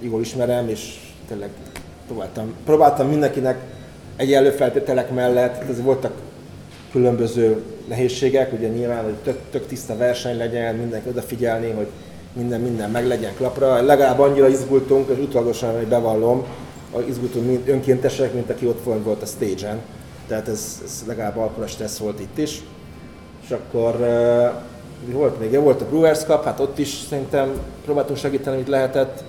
jól ismerem, és tényleg próbáltam, próbáltam mindenkinek egyenlő feltételek mellett, ez voltak különböző nehézségek, ugye nyilván, hogy tök, tök tiszta verseny legyen, mindenki odafigyelni, hogy minden, minden meg legyen klapra. Legalább annyira izgultunk, és utolagosan, hogy bevallom, izgultunk mint önkéntesek, mint aki ott volt, volt a stage-en. Tehát ez, ez legalább alkora stressz volt itt is. És akkor mi volt még? Volt a Brewers Cup, hát ott is szerintem próbáltunk segíteni, amit lehetett.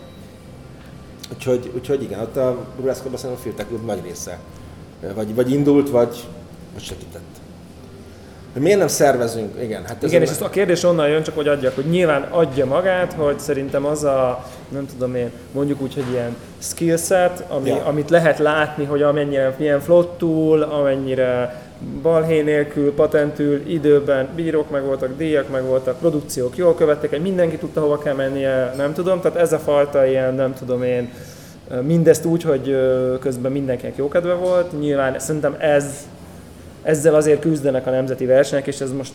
Úgyhogy, úgyhogy igen, ott a Brewers Cup-ban szerintem a Filtek nagy része. Vagy, vagy indult, vagy, vagy segített. Hogy miért nem szervezünk? Igen, hát ez Igen, és ezt a kérdés onnan jön, csak hogy adjak, hogy nyilván adja magát, hogy szerintem az a, nem tudom én, mondjuk úgy, hogy ilyen skillset, ami, Ja. amit lehet látni, hogy amennyire milyen flottul, amennyire balhé nélkül, patentül, időben bírók meg voltak, díjak meg voltak, produkciók jól követtek, egy mindenki tudta hova kell mennie, nem tudom, tehát ez a fajta ilyen, nem tudom én, mindezt úgy, hogy közben mindenkinek jókedve volt, nyilván szerintem ez ezzel azért küzdenek a nemzeti versenyek, és ez most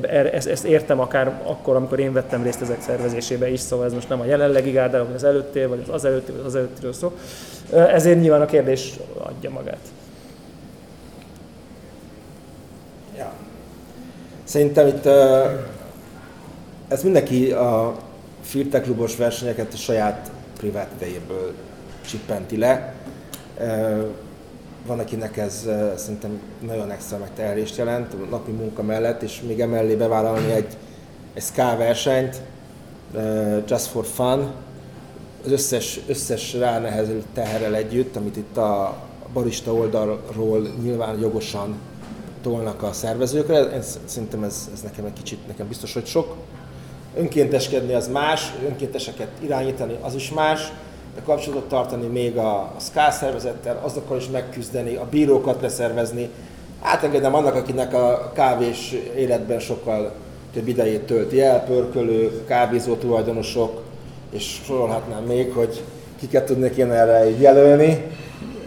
er- ezt, értem akár akkor, amikor én vettem részt ezek szervezésébe is, szóval ez most nem a jelenlegi gárdára, vagy az előttél, vagy az az előtti, vagy az előttiről szó. Ezért nyilván a kérdés adja magát. Ja. Szerintem itt ez mindenki a Firtek klubos versenyeket a saját privát idejéből csippenti le. Van, akinek ez szerintem nagyon extra megterhelést jelent a napi munka mellett, és még emellé bevállalni egy, egy ska versenyt, just for fun, az összes, összes ránehező teherrel együtt, amit itt a barista oldalról nyilván jogosan tolnak a szervezőkre. Sz- szerintem ez, ez nekem egy kicsit, nekem biztos, hogy sok. Önkénteskedni az más, önkénteseket irányítani az is más, de kapcsolatot tartani még a, a SZKÁ szervezettel, azokkal is megküzdeni, a bírókat leszervezni. Átengedem annak, akinek a kávés életben sokkal több idejét tölti el, pörkölők, kávézó tulajdonosok, és sorolhatnám még, hogy kiket tudnék én erre így jelölni,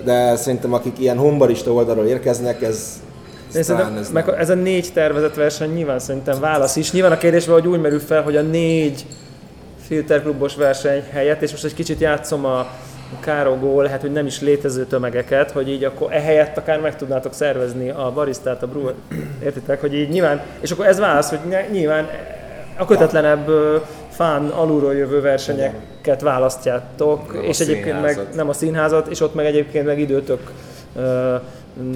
de szerintem akik ilyen humbarista oldalról érkeznek, ez, Én ez talán szerintem, ez meg ez a négy tervezett verseny nyilván szerintem válasz is. Nyilván a kérdés hogy úgy merül fel, hogy a négy filterklubos verseny helyett, és most egy kicsit játszom a károgó, lehet, hogy nem is létező tömegeket, hogy így akkor ehelyett akár meg tudnátok szervezni a baristát, a brewer, értitek, hogy így nyilván, és akkor ez válasz, hogy nyilván a kötetlenebb fán alulról jövő versenyeket választjátok, Nem és egyébként meg színházat. nem a színházat, és ott meg egyébként meg időtök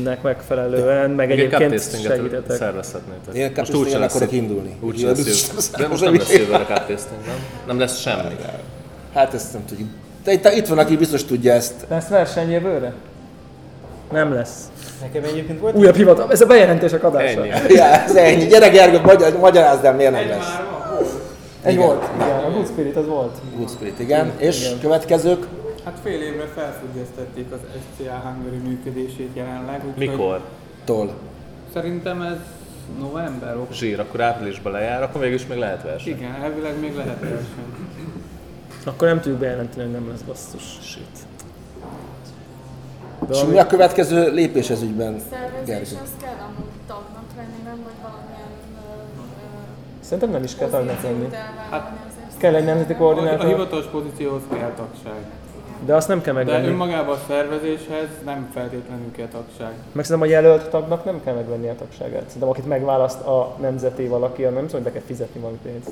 nek megfelelően, meg cup egyébként segítetek. szervezhetnétek. Én Most úgyse tastingre lesz akarok indulni. Úgyse Úgyhogy lesz. De most nem lesz jövőre cup tasting, nem? Nem lesz semmi. Hát ezt nem tudjuk. De itt, itt van, aki biztos tudja ezt. Lesz verseny jövőre? Nem lesz. Nekem egyébként volt Újabb hivatal, ez a bejelentések adása. Ennyi. Ja, ez ennyi. Gyere Gergő, magyar, magyarázd el, miért nem lesz. Egy Igen. volt, igen, a Good Spirit az volt. Good Spirit, igen. És következők? Hát fél évre felfüggesztették az SCA Hungary működését jelenleg. úgyhogy Mikor? Tól. Szerintem ez november, október. Zsír, akkor áprilisban lejár, akkor mégis még lehet verseny. Igen, elvileg még lehet verseny. Akkor nem tudjuk bejelenteni, hogy nem lesz basszus. Shit. És ami- mi a következő lépés ez ügyben, Szervezés Gergő? azt kell amúgy tagnak lenni, nem? Vagy valamilyen Szerintem nem is kell tagnak lenni. azért. Kell egy nemzeti A, a koordinátor, hivatalos pozícióhoz kell tagság. De azt nem kell De megvenni. önmagában a szervezéshez nem feltétlenül kell tagság. Meg szerintem a jelölt tagnak nem kell megvenni a tagságát. Szerintem akit megválaszt a nemzeti valaki, nem hogy be kell fizetni valami pénzt.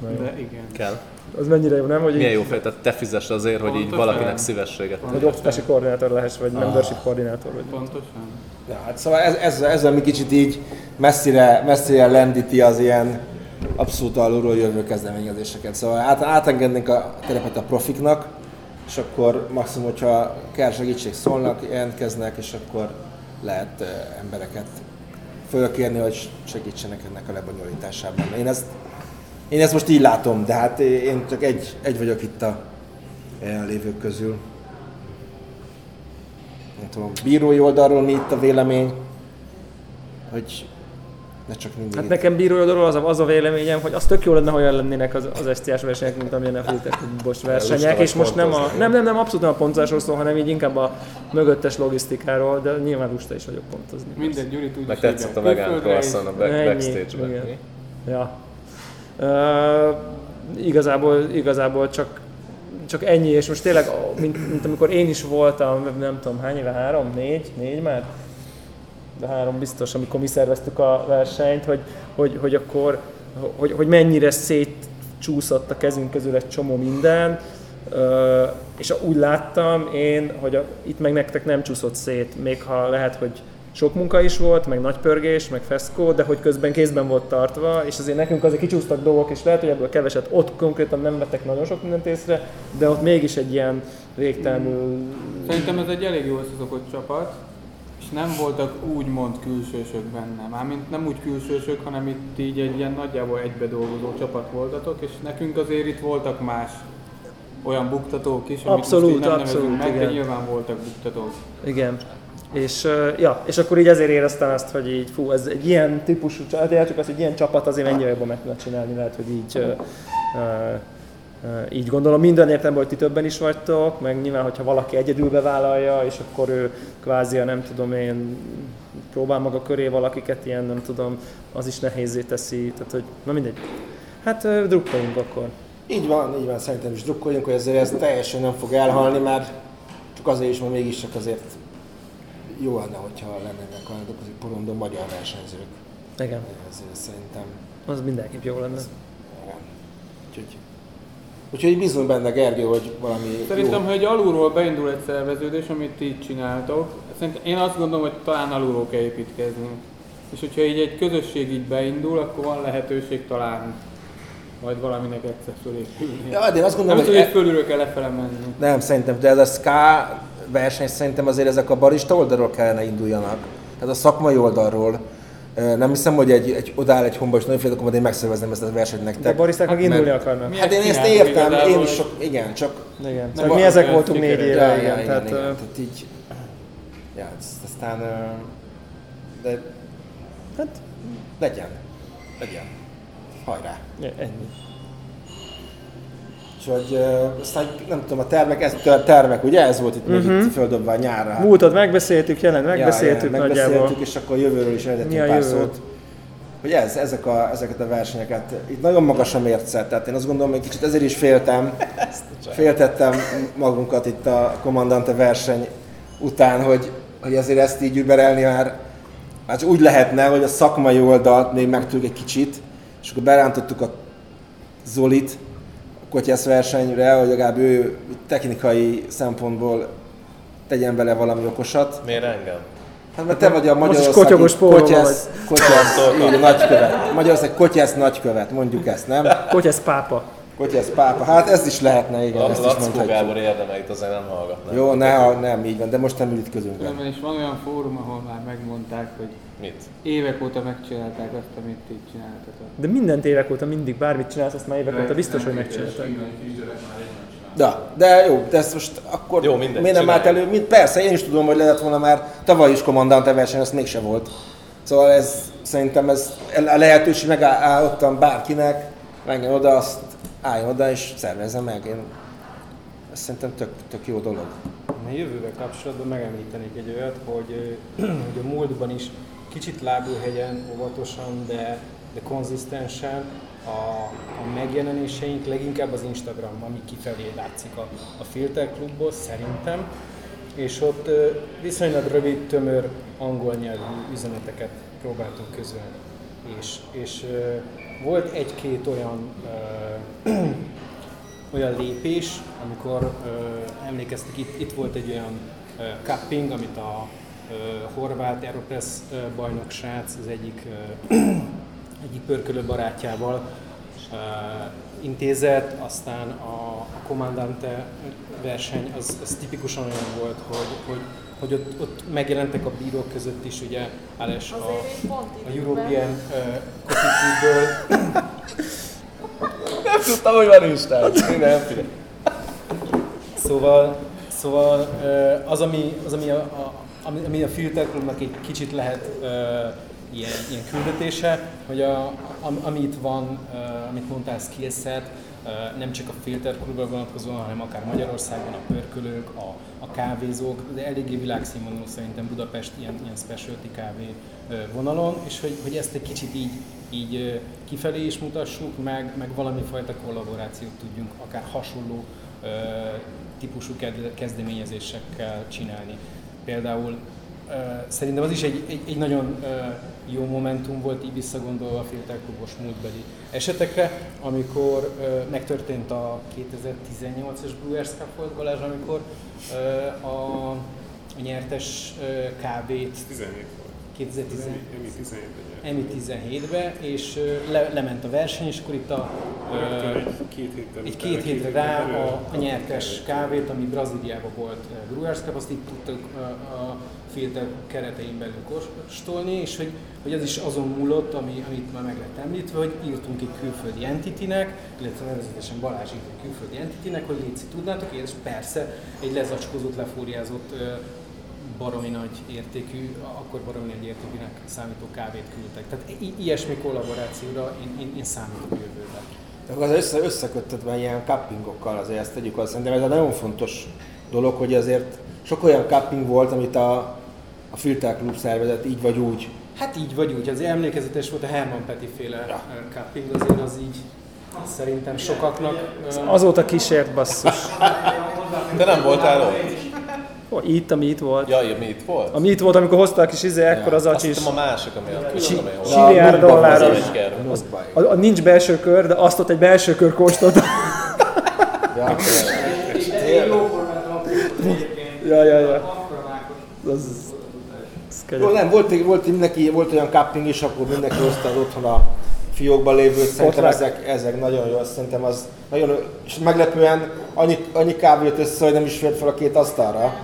De igen. Kell. Az mennyire jó, nem? Hogy Milyen így, jó fel, tehát te fizess azért, hogy így Pontosan. valakinek szívességet. hogy oktatási koordinátor lehess, vagy membership koordinátor, vagy Pontosan. Ja, hát szóval ez, ez, ezzel mi kicsit így messzire, messzire lendíti az ilyen abszolút alulról jövő kezdeményezéseket. Szóval át, átengednénk a terepet a profiknak, és akkor maximum, hogyha kell segítség szólnak, jelentkeznek, és akkor lehet embereket fölkérni, hogy segítsenek ennek a lebonyolításában. Én ezt, én ezt most így látom, de hát én csak egy, egy vagyok itt a jelenlévők közül. Nem tudom, bírói oldalról mi itt a vélemény, hogy ne csak mindig Hát itt- nekem bírói oldalról az a, az a véleményem, hogy az tök jó lenne, ha olyan lennének az, az STS versenyek, mint amilyen a Filtek versenyek, és most nem a, nem, nem, nem, abszolút nem a pontozásról szól, hanem így inkább a mögöttes logisztikáról, de nyilván lusta is vagyok pontozni. Mindegy, Gyuri tudja. Meg tetszett a vegán croissant a back- backstage-ben. Ja. Uh, igazából, igazából csak, csak ennyi, és most tényleg, mint, mint amikor én is voltam, nem tudom hány éve, három, négy, négy már? Három biztos, amikor mi szerveztük a versenyt, hogy, hogy, hogy akkor, hogy, hogy mennyire szétcsúszott a kezünk közül egy csomó minden, és úgy láttam én, hogy a, itt meg nektek nem csúszott szét, még ha lehet, hogy sok munka is volt, meg nagy pörgés, meg feszkó, de hogy közben kézben volt tartva, és azért nekünk azért kicsúsztak dolgok, és lehet, hogy ebből keveset ott konkrétan nem vettek nagyon sok mindent észre, de ott mégis egy ilyen végtelenül... Szerintem ez egy elég jól összeszokott csapat, nem voltak úgymond külsősök benne. Mármint nem úgy külsősök, hanem itt így egy ilyen nagyjából egybe dolgozó csapat voltatok, és nekünk azért itt voltak más olyan buktatók is, amit Abszolút, most nem abszolút, meg, igen. de nyilván voltak buktatók. Igen. És, ja, és akkor így ezért éreztem azt, hogy így, fú, ez egy ilyen típusú csapat, értjük azt, hogy ilyen csapat azért mennyivel jobban meg tudna csinálni, lehet, hogy így, ö, így gondolom minden értelemben, hogy ti többen is vagytok, meg nyilván, hogyha valaki egyedül bevállalja, és akkor ő kvázi, a nem tudom én, próbál maga köré valakiket, ilyen nem tudom, az is nehézé teszi, tehát hogy, na mindegy. Hát drukkoljunk akkor. Így van, így van, szerintem is drukkoljunk, hogy ezért ez teljesen nem fog elhalni, mert csak azért is, mert mégis csak azért jó lenne, hogyha lennének a nemzetközi porondon magyar versenyzők. Igen, Ezért szerintem az mindenképp jó lenne. igen. Úgyhogy, úgyhogy bízunk benne, Gergő, hogy valami Szerintem, jó. hogy alulról beindul egy szerveződés, amit így csináltok, szerintem én azt gondolom, hogy talán alulról kell építkezni. És hogyha így egy közösség így beindul, akkor van lehetőség talán majd valaminek egyszer fölépülni. Ja, de én azt Nem gondolom, tudom, hogy hogy fölülről kell lefele menni. Nem, szerintem, de ez a SK verseny szerintem azért ezek a barista oldalról kellene induljanak. Tehát a szakmai oldalról. Nem hiszem, hogy egy, egy odáll egy nagyon félek, majd én megszervezném ezt a versenyt nektek. De baristák meg indulni mert- akarnak. Mi Hát én ezt értem, én is sok, igen, csak... Igen, csak mi ezek voltunk négy éve, Ja, igen, igen, tehát, igen, tehát így... Ja, aztán... De... Hát... Legyen. Legyen. Hajrá. ja, ennyi. Úgyhogy ö, aztán nem tudom, a termek, ez, a termek, ugye ez volt itt még itt földobva nyárra. Hát- Múltat megbeszéltük, jelen Ja, megbeszéltük ja, nagyjából. megbeszéltük, és akkor jövőről is eredetünk a pár jövő? szót. Hogy ez, ezek a, ezeket a versenyeket, itt nagyon magas a mérce, tehát én azt gondolom, hogy kicsit ezért is féltem, féltettem magunkat itt a kommandante verseny után, hogy, hogy azért ezt így überelni már, csak úgy lehetne, hogy a szakmai oldalt még megtudjuk egy kicsit, és akkor berántottuk a Zolit a kotyász versenyre, hogy legalább ő technikai szempontból tegyen bele valami okosat. Miért engem? Hát mert te vagy a pólóban kotyász, kotyász, így, nagykövet. Magyarország kotyász nagykövet, mondjuk ezt, nem? Kotyász pápa. Kotyász pápa. Hát ez is lehetne, igen, ezt is Lackó mondhatjuk. Gábor érdemeit azért nem hallgatnám. Jó, ne, nem, így van, de most nem ült közünkben. Különben is van olyan fórum, ahol már megmondták, hogy Mit? évek óta megcsinálták azt, amit így csináltatok. De minden évek óta mindig bármit csinálsz, azt már évek óta biztos, hogy megcsináltad. De, de jó, de ezt most akkor Jó, miért nem állt elő? Mint, persze, én is tudom, hogy lehetett volna már tavaly is kommandante verseny, azt mégse volt. Szóval ez, szerintem ez a lehetőség megállottam bárkinek, menjen oda, azt álljon oda és szervezze meg. Én, ez szerintem tök, tök jó dolog. a jövővel kapcsolatban megemlítenék egy olyat, hogy, hogy a múltban is kicsit lábúhegyen, óvatosan, de, de konzisztensen a, a megjelenéseink leginkább az Instagram, ami kifelé látszik a, a Filter Klubból, szerintem, és ott viszonylag rövid, tömör angol nyelvű üzeneteket próbáltunk közölni. És, és volt egy-két olyan olyan lépés, amikor emlékeztek, itt, itt volt egy olyan cupping, amit a horvát Aeropress ö, bajnok srác az egyik, egyik pörkölő barátjával intézett, aztán a, a Commandante verseny az, az tipikusan olyan volt, hogy, hogy, hogy ott, ott megjelentek a bírók között is, ugye Ales a, a European uh, Coffee Nem tudtam, hogy van Instán. Nem. Szóval, szóval az, ami, az, ami, a, a, ami, ami a Filter Clubnak egy kicsit lehet ö, ilyen, ilyen küldetése, hogy a, am, amit van, ö, amit mondtál, skillset, nem csak a Filter Clubra vonatkozóan, hanem akár Magyarországon a pörkölők, a, a kávézók, de eléggé világszínvonalú szerintem Budapest ilyen, ilyen specialty kávé vonalon, és hogy, hogy ezt egy kicsit így, így kifelé is mutassuk, meg, meg valami fajta kollaborációt tudjunk akár hasonló típusú kezdeményezésekkel csinálni. Például szerintem az is egy, egy, egy nagyon jó momentum volt így visszagondolva a filterklubos múltbeli esetekre, amikor ö, megtörtént a 2018-as Brewers Cup volt Balázs, amikor ö, a, a nyertes ö, kávét 17 volt. 2010 Emi 17 egy EMI 17-be, és le, lement a verseny, és akkor itt a, ö, egy két héttel egy utána, két hétre rá a, a nyertes kávét, ami Brazíliában volt Brewers Cup, azt itt tudtuk a, a filter keretein belül kóstolni, és hogy, hogy ez is azon múlott, ami, amit már meg lett említve, hogy írtunk egy külföldi entity-nek, illetve nevezetesen Balázs írt egy külföldi entity-nek, hogy Léci tudnátok, és persze egy lezacskózott, lefóriázott baromi nagy értékű, akkor baromi nagy értékűnek számító kávét küldtek. Tehát i- ilyesmi kollaborációra én, én, én számítok jövőben. Akkor az össze, összeköttetve ilyen cuppingokkal azért ezt tegyük azt. Szerintem ez egy nagyon fontos dolog, hogy azért sok olyan cupping volt, amit a, a Filter Club szervezet így vagy úgy. Hát így vagy úgy, az emlékezetes volt a Herman Peti féle ja. cupping, azért az így szerintem sokaknak... ö, Azóta kísért basszus. Te nem voltál ott? Ó, Itt, ami itt volt. Ja, mi itt volt? Ami itt volt, amikor hozta a kis izé, ekkor az Azt acsis. hittem a másik, ami a külön, ami hol. Dolláros. Az. A, a, nincs belső kör, de azt ott egy belső kör kóstolt. Ja, ja, ja, ja. Az, az Jó, nem, volt, egy- volt, mindenki, volt olyan cupping is, akkor mindenki hozta az otthon a fiókban lévő, szerintem ezek, ezek nagyon jó, szerintem az nagyon, és meglepően annyi, annyi kávé jött össze, hogy nem is fért fel a két asztalra.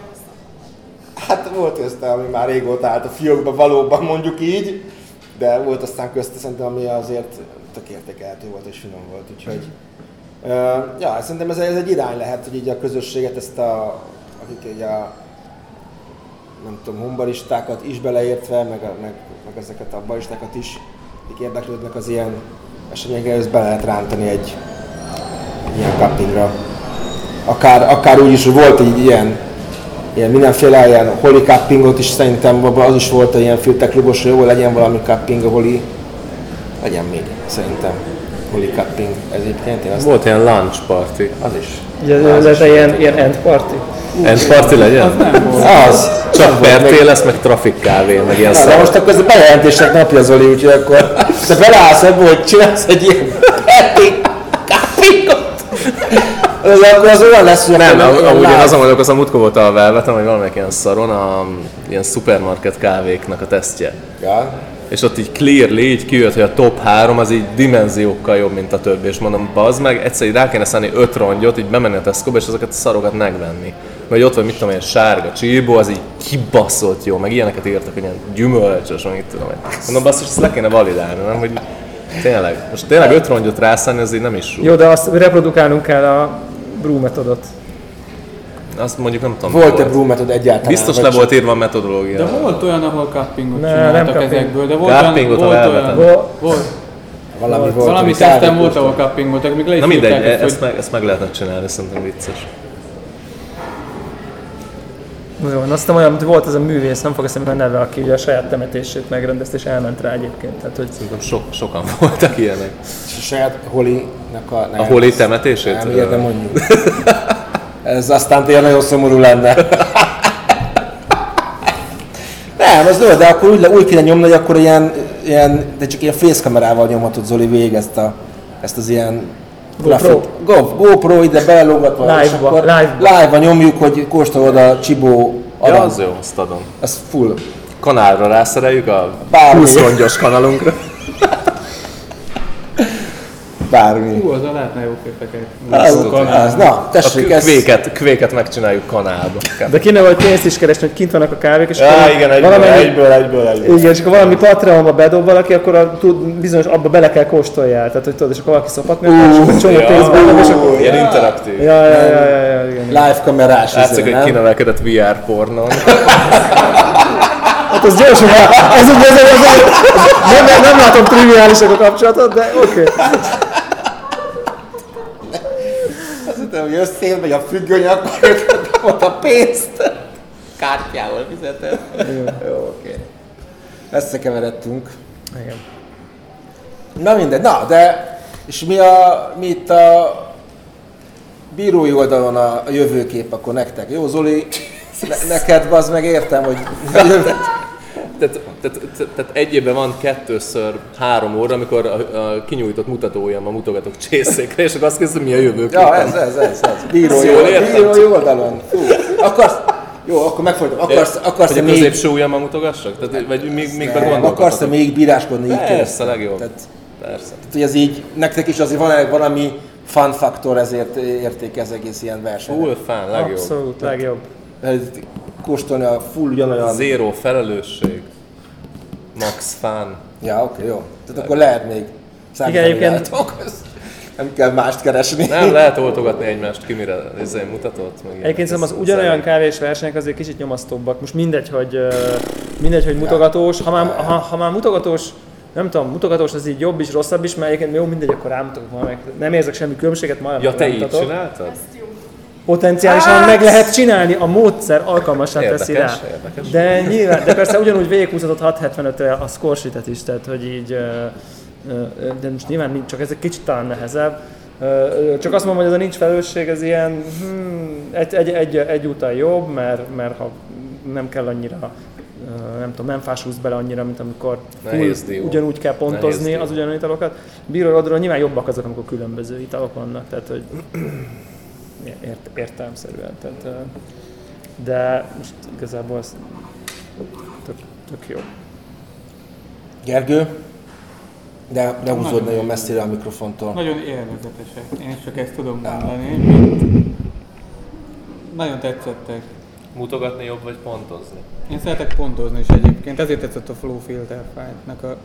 Hát volt közte, ami már régóta állt a fiókban valóban mondjuk így, de volt aztán közte szerintem, ami azért tök értékelhető volt és finom volt, úgyhogy ö, ja, szerintem ez, ez egy irány lehet, hogy így a közösséget, ezt a, akik így a nem tudom, humbaristákat is beleértve, meg, a, meg, meg ezeket a baristákat is, akik érdeklődnek az ilyen eseményekre, ezt be lehet rántani egy ilyen cuppingra. Akár, akár úgy is, hogy volt egy ilyen, ilyen mindenféle ilyen holi cuppingot is szerintem abban az is volt egy ilyen filterklubos, hogy jó legyen valami cupping a holi, legyen még szerintem holi cupping. Ez egyébként én azt Volt ilyen lunch party. az is. Ugye, ez egy ilyen, ilyen end party. End party legyen? Az nem volt. Az! Csak perté lesz, meg trafik kávé, meg ilyen szar. most akkor ez a bejelentések napja, Zoli, úgyhogy akkor te beleállsz ebbe, hogy csinálsz egy ilyen kapingot. Ez akkor az olyan lesz, hogy Nem, amúgy én azon vagyok, az a múltkor volt a velvetem, hogy valamelyik ilyen szaron, a ilyen szupermarket kávéknak a tesztje. Ja. És ott így clearly így kijött, hogy a top 3 az így dimenziókkal jobb, mint a többi. És mondom, bazd meg, egyszer így rá kéne szállni öt rongyot, így bemenni a tesco és azokat a szarokat megvenni. Vagy ott van, mit tudom, ilyen sárga csíbó, az így kibaszott jó, meg ilyeneket írtak, hogy ilyen gyümölcsös, meg mit tudom. Mondom, basszus, ezt le kéne validálni, nem? Hogy tényleg, most tényleg öt rongyot rászállni, az így nem is jó. Jó, de azt reprodukálnunk kell a brew metodot. Azt mondjuk nem tudom. Volt-e brew method egyáltalán? Biztos le volt írva a metodológia. De volt olyan, ahol cuppingot Ne, csináltak nem cupping. ezekből, de volt olyan, Cuppingot, ha volt olyan, Vol- volt, Valami volt, valami kávé volt, ahol cupping voltak, még le is Na mindegy, e- ezt, meg, ezt meg lehetne csinálni, szerintem vicces. Jó, aztán olyan, mint volt ez a művész, nem fog eszembe a neve, aki ugye a saját temetését megrendezte, és elment rá egyébként. Tehát, hogy Szerintem sok, sokan voltak ilyenek. És a saját Holinak a... A holi temetését? Nem, ilyet nem mondjuk. Ez aztán tényleg nagyon szomorú lenne. Nem, az jó, de akkor úgy, úgy kéne nyomni, hogy akkor ilyen, ilyen de csak ilyen fészkamerával nyomhatod Zoli végig ezt, a, ezt az ilyen GoPro. grafit- Go, GoPro ide belelógatva, és Live-ba, akkor live-ba. live-ba nyomjuk, hogy kóstolod a Csibó Ja, adat. az jó, azt adom. Ez full. Kanálra rászereljük a Bármi. 20 rongyos kanalunkra. Bármi. Hú, az a lehetne jó képeket. Az, az, na, A tessék, ez... kvéket, kvéket megcsináljuk kanálba. de kéne vagy pénzt is keresni, hogy kint vannak a kávék, és Ja, akkor igen, egyből, valamennyi- egyből, egyből, egyből. Igen, és akkor valami Patreonba bedob valaki, akkor a, tud, bizonyos abba bele kell kóstoljál. Tehát, hogy tudod, és akkor valaki szopatni, és akkor egy csomó ja. pénz benne, és akkor... Ilyen interaktív. Ja, ja, ja, ja, ja, igen. Live kamerás Látszik, izé, hogy kinevelkedett VR pornon. Hát az gyorsan, ez, ez, ez, ez, ez, nem, nem, nem látom triviálisak a kapcsolatot, de oké. Okay. Hogy összeér, a függöny, akkor ott a pénzt. Kártyával fizeted. Jó, oké. Összekeveredtünk. Igen. Na mindegy, na, de és mi, a, mi itt a bírói oldalon a, a jövőkép akkor nektek? Jó, Zoli, ne, neked az meg értem, hogy Tehát, tehát, tehát, tehát egy évben van kettőször három óra, amikor a, a kinyújtott mutatójam a mutogatok csészékre, és akkor azt kezdem, mi a jövő. Ja, ez, ez, ez, ez. Bírói, bírói oldalon. Fú. Akarsz, jó, akkor megfordítom. Akarsz, akarsz hogy a még, középső ujjammal mutogassak? Tehát, vagy még, még akarsz még bíráskodni így Persze, legjobb. Tehát, Persze. tehát, hogy ez így, nektek is azért van valami fun faktor, ezért érték ez egész ilyen verseny. Full fan, legjobb. Abszolút, legjobb. Kóstolni a full ugyanolyan... Zero felelősség. Max fan. Ja, oké, jó. Tehát akkor lehet még számítani egyébként-. Nem kell mást keresni. Nem lehet oltogatni egymást, ki mire izé, mutatott. Meg. Egyébként szerintem az ugyanolyan kávés versenyek azért kicsit nyomasztóbbak. Most mindegy, hogy, mindegy, hogy mutogatós. Ha már, ha, ha már mutogatós, nem tudom, mutogatós az így jobb is, rosszabb is, mert egyébként jó, mindegy, akkor rámutatok valamelyik. Nem érzek semmi különbséget, majd Ja, te így csináltad? Ezt Potenciálisan meg lehet csinálni, a módszer alkalmassá teszi rá. Érdekes, érdekes. De nyilván, de persze ugyanúgy végighúzhatod 675-re a scoresheet is, tehát hogy így, de most nyilván csak ez egy kicsit talán nehezebb. Csak azt mondom, hogy ez a nincs felelősség, ez ilyen hmm, egy, egy, egy, egy úton jobb, mert, mert ha nem kell annyira nem tudom, nem fásulsz bele annyira, mint amikor full ugyanúgy kell pontozni az ugyanolyan italokat. Bírói oldalról nyilván jobbak azok, amikor különböző italok vannak, tehát hogy ért, értelmszerűen. Tehát, de most igazából ez tök, tök jó. Gergő, de ne húzod nagyon messzire a mikrofontól. Nagyon élvezetesek. Én is csak ezt tudom mondani. Nagyon tetszettek. Mutogatni jobb, vagy pontozni? Én szeretek pontozni is egyébként, ezért tetszett a Flow Filter Fight-nak a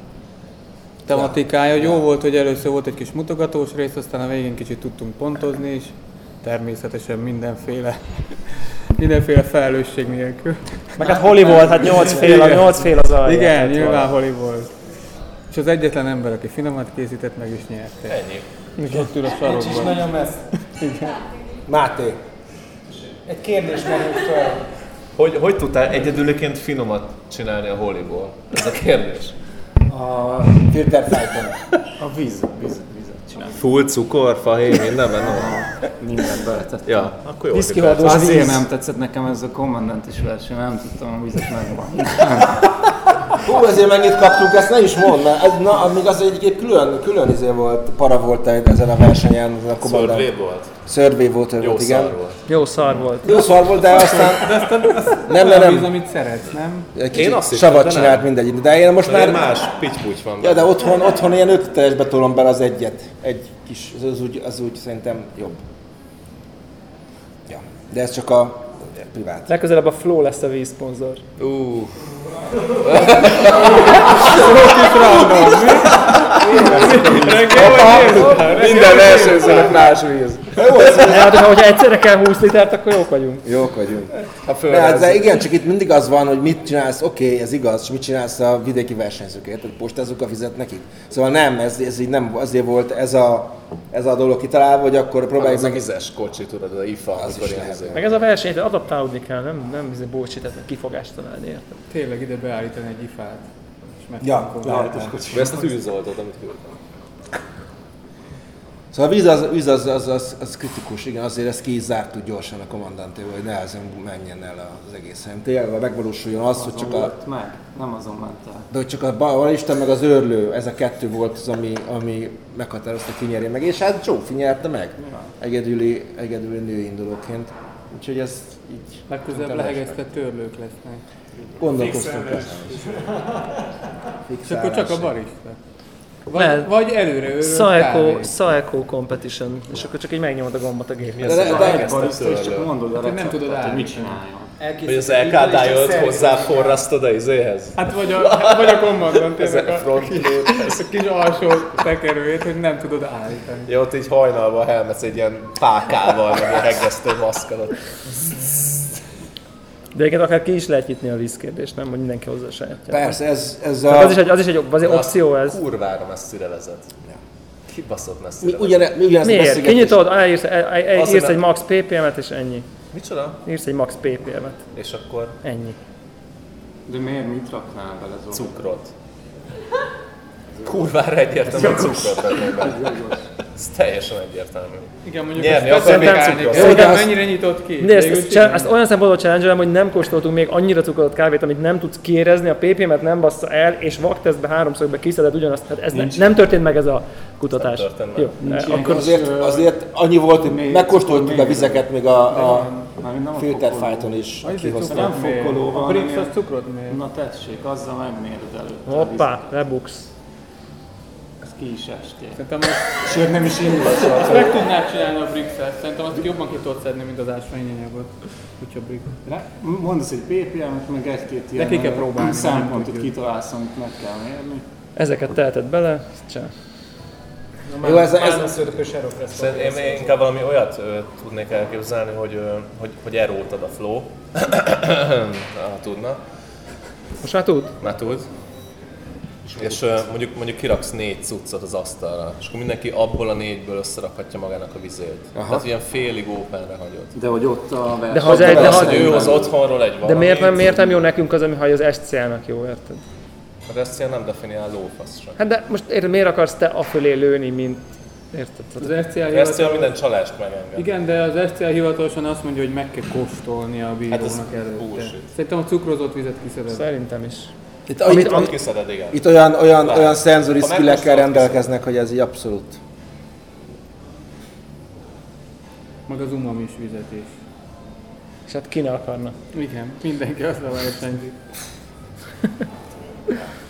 tematikája. Jó volt, hogy először volt egy kis mutogatós rész, aztán a végén kicsit tudtunk pontozni is. Természetesen mindenféle, mindenféle felelősség nélkül. Meg hát holi volt, hát 8 fél, a Igen. 8 fél az alja. Igen, tehát nyilván holi volt. És az egyetlen ember, aki finomat készített, meg is nyerte. Ennyi. Ott ül a sarokban. Nagyon messze. Máté, Egy kérdés merült fel. Hogy, hogy tudtál egyedüliként finomat csinálni a holiból? Ez a kérdés. a filter. A víz, víz, vizet csinál. Full cukor, fahéj, minden benne van? Mindent beletettem. Ja, akkor jó. Viszkihordós Azért víz. nem tetszett nekem ez a kommandant is verseny, nem tudtam a vizet megvan. Hú, ezért mennyit kaptunk, ezt ne is mondd, mert ez, na, amíg az egyébként külön, külön izé volt, para volt ezen a versenyen, a kommandant. Szördvé volt? Survey volt, Jó volt, igen. szar volt. Jó szar volt. Jó szar volt, de aztán nem, nem, Olyan víz, nem. amit szeretsz, nem? Egy kicsit azt hittem, savat de csinált nem. mindegy. De én most Már már... más pics van Ja, de otthon, otthon ilyen öt literesbe tolom bele az egyet. Egy kis, az, az, úgy, az úgy szerintem jobb. Ja, de ez csak a privát. Legközelebb a Flow lesz a vízszponzor. Ú, Minden versenyzőnek más víz. Hát, ha hogyha egyszerre kell 20 litert, akkor jók vagyunk. Jók vagyunk. Ha De, hát, de igen, csak itt mindig az van, hogy mit csinálsz, oké, okay, ez igaz, és mit csinálsz a vidéki versenyzőkért, hogy postázzuk a fizet nekik. Szóval nem, ez, ez így nem, azért volt ez a, ez a dolog kitalálva, hogy akkor próbáljuk Az a meg... vizes kocsi, tudod, az a IFA, Az is lehet. Meg ez a verseny, adaptálódni kell, nem, nem izé bullshit kifogást találni, érted? Tényleg ide beállítani egy ifát. Meg Ja, lehet. ezt a tűzoltót, amit küldtem. Szóval a víz az, víz az, az, az, az kritikus, igen, azért ezt ki is zártuk gyorsan a kommandantéval, hogy nehezen menjen el az egész helyen. Tényleg megvalósuljon az, hogy csak a, meg, nem azon ment el. de hogy csak a balista meg az őrlő, ez a kettő volt az, ami, ami meghatározta, ki nyerje meg. És hát Zsófi nyerte meg, egyedüli, egyedüli nőindulóként. Úgyhogy ez így Legközelebb lehegeztett törlők lesznek. gondolkoztunk rá. És akkor csak a barista. Vagy, vagy előre őrölt Saeco. Saeco Competition, és akkor csak így megnyomod a gombot a gép. Mi az, De- hogy de- elkezdtem Barista, és csak törlő? mondod a nem receptet, tudod hogy mit állítani. csináljon. Hogy az LK hozzá forrasztod a izéhez? Hát vagy a, vagy a kommandant, Ez ennek a a, a kis alsó tekerőjét, hogy nem tudod állítani. Ja, ott így hajnalban elmetsz egy ilyen pákával, meg egy hegesztő maszkadot. De egyébként akár ki is lehet nyitni a vízkérdést, nem? Hogy mindenki hozzá a sajátját. Persze, ez, ez a... Az is egy, az is egy Az opció ez. Kurvára messzire vezet. Kibaszott Mi, messzire vezet. ugyane, mi ugyanezt Miért? Kinyitod, elírsz, el- el- Azért írsz nem- egy max ppm-et és ennyi. Micsoda? Írsz egy max ppm-et. És akkor Ennyi. De miért mit raknál bele Zoli? cukrot. Kurvára egyértelmű, cukrot. Ez teljesen egyértelmű. Igen, mondjuk Nyerni ezt specifikálni azt- mennyire nyitott ki. De ezt, ezt, igen. ezt olyan szempontból challenge hogy nem kóstoltunk még annyira cukrozott kávét, amit nem tudsz kiérezni, a ppm-et nem bassza el, és vaktesztbe háromszögbe kiszeded ugyanazt. Hát ez ne, nem történt meg ez a kutatás. Nem. Jó, Nincs akkor ilyen Azért, azért annyi volt, hogy megkóstoltuk a vizeket még a, a filter is, cukrot Nem mér. fokoló van, A cukrot mér. Na tessék, azzal megméred előtt. hoppá, lebuksz. Ki is estél. Szerintem azt, Sőt, nem is indult. azt meg tudnád csinálni a Brix-et. Szerintem azt jobban ki tudod szedni, mint az ásványanyagot. Kutya Brix. Le- Mondasz egy ppm-et, meg egy-két ilyen ki kell próbálni, szempontot nem kitalálsz, amit meg kell mérni. Ezeket teheted bele, csá. Jó, ez, ez, Szerintem én inkább valami olyat ö, tudnék elképzelni, hogy, ö, hogy, hogy erót ad a flow. ha tudna. Most már tud? Már tud. És ö, mondjuk, mondjuk kiraksz négy cuccot az asztalra, és akkor mindenki abból a négyből összerakhatja magának a vizét. Aha. Tehát ilyen félig openre hagyod. De hogy ott a verseny... De ha az egy, de, Az, ha, ő hoz otthonról egy de valamit, miért, nem, miért nem jó nekünk az, ami ha az SCL-nak jó, érted? Mert ezt ilyen nem definiál lófasz sem. Hát de most érted, miért akarsz te afölé lőni, mint... Érted? Az SCL Ezt olyan hivatal... minden csalást megenged. Igen, de az SCL hivatalosan azt mondja, hogy meg kell kóstolni a bírónak Hát ez előtte. bullshit. Szerintem a cukrozott vizet kiszeded. Szerintem is. Itt, Amit- itt, amit- Kiszeded, igen. itt olyan, olyan, Várj. olyan szenzori skillekkel rendelkeznek, hogy ez így abszolút. Meg az vizet is. És hát ki ne akarna. Igen, mindenki azt a versenyzik.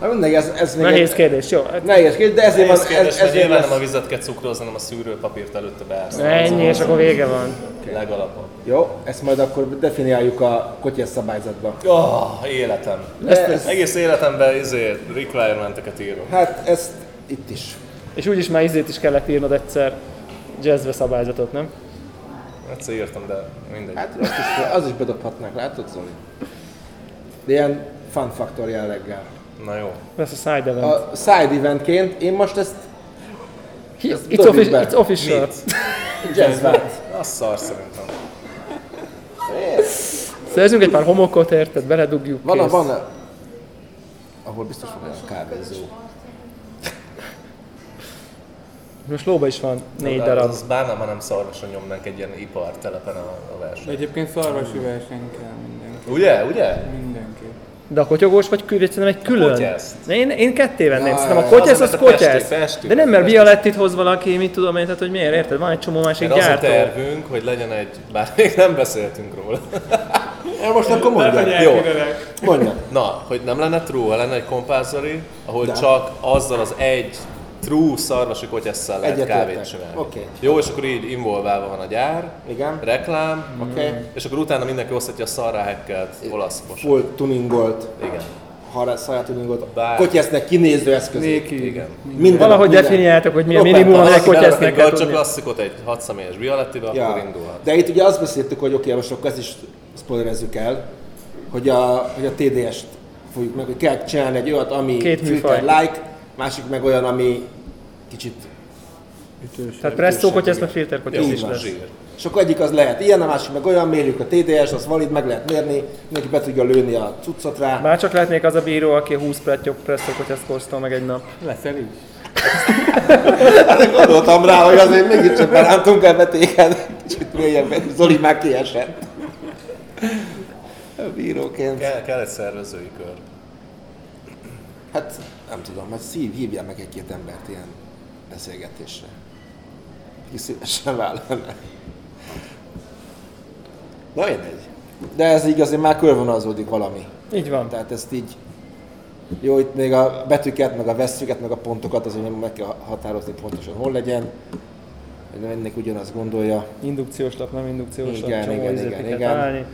Na mindegy, ez, ez még Nehéz egy, kérdés, jó. Nehéz kérdés, de ezért van, Nehéz kérdés, ez, ezért nyilván nem a vizet kell cukrozni, hanem a szűrőpapírt előtte beállsz. ennyi, és akkor vége van. Legalapon. Jó, ezt majd akkor definiáljuk a kotyes szabályzatba. Oh, életem. De ez, Egész életemben izé, requirementeket írok. hát ezt itt is. És úgyis már izét is kellett írnod egyszer jazzbe szabályzatot, nem? Egyszer írtam, de mindegy. Hát azt is, az is bedobhatnánk, látod Zoli? De ilyen fun factor jelleggel. Na jó. Lesz a side event. A side eventként én most ezt ezt It's, offi- be. it's official. Mit? jazzvált. Az szar szerintem. Szerzünk egy pár homokot, érted? Beledugjuk, Van, kész. van, ahol biztos van olyan kávézó. Most lóba is van négy De darab. Az bánnám, ha nem szarvason nyomnánk egy ilyen ipartelepen a, a versenyt. egyébként szarvasi verseny kell mindenki. Ugye? Ugye? Mindenki. De a kotyogós vagy külön, szerintem egy külön. kotyeszt. De én, én ketté venném, Ja, szerintem a kotyesz Az, az pesti- De nem, mert Violettit hoz valaki, mit tudom én, tehát hogy miért, érted? Van egy csomó másik Mert az a gyártó. tervünk, hogy legyen egy, bár még nem beszéltünk róla. Ja, most akkor mondjad. Jó. Mondjad. Na, hogy nem lenne true, lenne egy kompázori, ahol csak azzal az egy true szarvasi kotyesszel lehet Egyetértek. kávét csinálni. Oké. Jó, és akkor így involválva van a gyár, Igen. reklám, Oké. és akkor utána mindenki osztatja a szarrá hackelt olasz posat. Full tuningolt Igen. har- saját tuningot, Bár- kotyesznek kinéző eszközök. Néki. Igen. Minden, Valahogy minden. definiáltak, hogy milyen minimum, ha Valaki kotyesznek Garcsa tudni. klasszikot egy 6 személyes Violettibe, Ja. akkor indulhat. De itt ugye azt beszéltük, hogy oké, most akkor ezt is spoilerezzük el, hogy a, hogy a TDS-t fogjuk meg, hogy kell csinálni egy olyat, ami Két műfaj. like, másik meg olyan, ami kicsit Ütős. Tehát presszó kotyesz, meg filter kotyesz Így is van. lesz. Zsír. És akkor egyik az lehet ilyen, a másik meg olyan, mérjük a TDS, az valid, meg lehet mérni, mindenki be tudja lőni a cuccot rá. Már csak lehetnék az a bíró, aki 20 presszó presszó kotyeszt kóstol meg egy nap. Leszel így? Hát gondoltam rá, hogy azért mégiscsak berántunk el téged, kicsit mélyebben, Zoli már kiesett. Bíróként. Kell, kell egy szervezői kör. Hát nem tudom, hát szív, hívjál meg egy-két embert ilyen beszélgetésre. Ki szívesen vállalna. Na mindegy. De ez így azért már körvonalazódik valami. Így van. Tehát ezt így, jó, itt még a betűket, meg a veszőket, meg a pontokat azért meg kell határozni pontosan hol legyen. Hogy mindenki ugyanazt gondolja. Indukciós lap, nem indukciós lap, Igen, csomó igen, igen, igen. találni.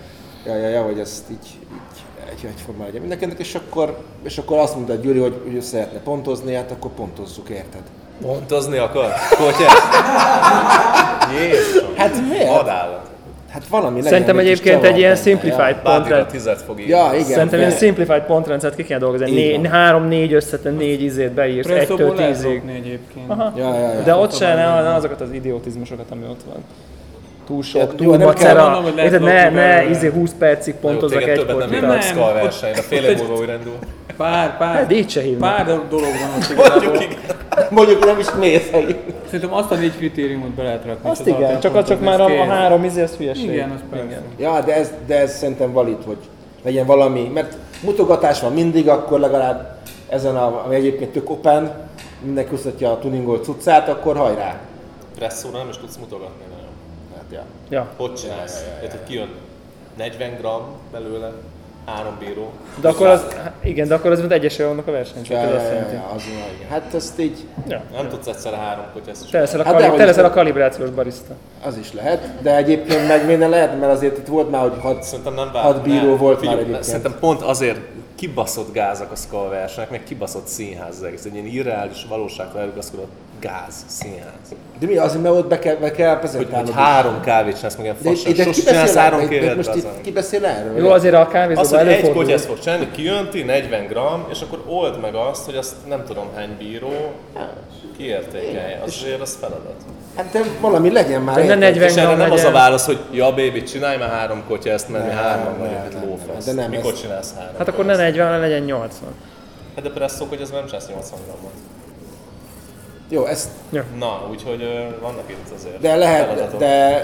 Ja, ja, ja, hogy ezt így, így egy, egyforma legyen mindenkinek, és akkor, és akkor azt mondta Gyuri, hogy, hogy ő szeretne pontozni, hát akkor pontozzuk, érted? Pontozni akar? Kotyesz? Jézusom! Hát miért? Vadállat. Hát valami legyen. Szerintem egy egyébként egy ilyen simplified Bádira pontrend. tizet fog írni. Ja, igen. Szerintem ilyen simplified pontrendszert ki kell dolgozni. Né, három, négy összetlen, négy izét beírsz, egytől tízig. egyébként. Aha. Ja, ja, ja. De ott se ne, ne azokat az idiotizmusokat, ami ott van. Túl sok, Ja, túl jó, nem macera. mondom, hogy lehet ne, ne izé 20 percig pontozzak téged egy többet nem Nem, ott- versenyre, fél év múlva újrendul. Pár, pár, Hát így se hívnak. pár dolog van ott igazából. Mondjuk nem is el. Szerintem azt a négy kritériumot be lehet rakni. Azt igen, csak, csak már a, a három izé, az hülyeség. Igen, az persze. Ja, de ez, de ez szerintem valid, hogy legyen valami, mert mutogatás van mindig, akkor legalább ezen, a, ami egyébként tök open, mindenki a tuningolt cuccát, akkor hajrá. Presszóra nem is tudsz mutogatni ja. Ja. Hogy csinálsz? Érted, hogy kijön 40 gram belőle, három bíró. De akkor az, hát igen, de akkor az mint egyesül vannak a verseny, Ja, ja, azt ja, ja, az igen. Hát ezt így, Ja. Nem tudsz egyszerre három kotyeszt Te leszel a, Hát kali, dehogy te leszel a kalibrációs barista. az is lehet, de egyébként meg nem lehet, mert azért itt volt már, hogy hat, Szerintem nem vár. hat bíró nem. volt Figyelj, már egyébként. Szerintem pont azért kibaszott gázak a versenyek, meg kibaszott színház az egész. Egy ilyen irreális valóságtól elrugaszkodott gáz színház. De mi azért, mert ott be kell, be kell Hogy, prezentálnod. hogy három kávét csinálsz, meg ilyen fasság. de, de csinálsz három kéret, most itt ki beszél erről? Jó, azért a Az, kávézóban hogy egy kotyeszt fog csinálni, kijönti 40 gram, és akkor old meg azt, hogy azt nem tudom hány bíró kiértékelje. Azért az feladat. Hát de valami legyen már. De ne érted? 40 És erre nem az a válasz, hogy ja, baby, csinálj már három kotyeszt, mert mi Nem, hárman nem, lófasz. de nem, Mikor csinálsz három Hát akkor ne 40, hanem legyen 80. Hát de presszó, hogy ez nem csinálsz 80 grammot. Jó, ezt, Na, úgyhogy vannak itt azért de lehet, feladatok. de...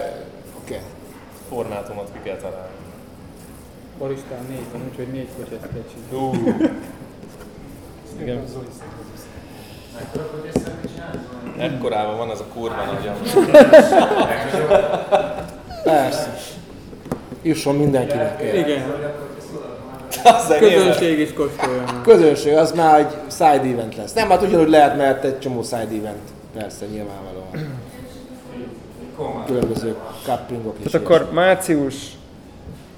Oké. Formátumot ki kell találni. Baristán négy van, úgyhogy négy kocsát kell csinálni. Ú, Igen. ekkorában van ez a kurva nagyja. Persze. Jusson mindenkinek. Igen, Az közönség is kóstolja már. Közönség, az már egy side event lesz. Nem, hát ugyanúgy lehet, mert egy csomó side event. Persze, nyilvánvalóan. Különböző cuppingok is. Tehát akkor március